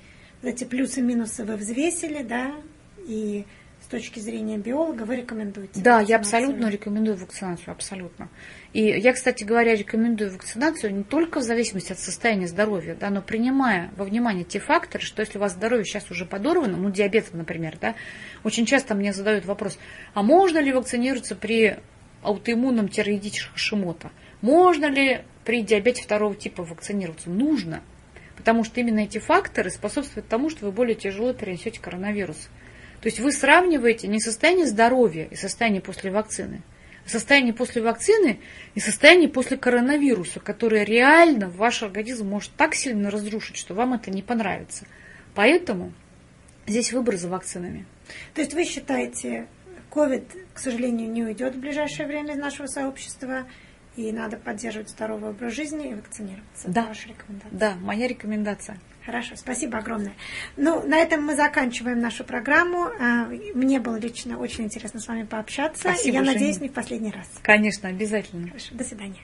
эти плюсы-минусы вы взвесили, да, и точки зрения биолога вы рекомендуете? Да, я абсолютно рекомендую вакцинацию, абсолютно. И я, кстати говоря, рекомендую вакцинацию не только в зависимости от состояния здоровья, да, но принимая во внимание те факторы, что если у вас здоровье сейчас уже подорвано, ну, диабет, например, да, очень часто мне задают вопрос, а можно ли вакцинироваться при аутоиммунном тироидите Хашимота? Можно ли при диабете второго типа вакцинироваться? Нужно. Потому что именно эти факторы способствуют тому, что вы более тяжело перенесете коронавирус. То есть вы сравниваете не состояние здоровья и состояние после вакцины, а состояние после вакцины и состояние после коронавируса, которое реально ваш организм может так сильно разрушить, что вам это не понравится. Поэтому здесь выбор за вакцинами. То есть вы считаете, COVID, к сожалению, не уйдет в ближайшее время из нашего сообщества, и надо поддерживать здоровый образ жизни и вакцинироваться. Да. Ваша рекомендация. Да, моя рекомендация. Хорошо, спасибо огромное. Ну, на этом мы заканчиваем нашу программу. А, мне было лично очень интересно с вами пообщаться. Спасибо, Я Женя. надеюсь, не в последний раз. Конечно, обязательно. Хорошо, до свидания.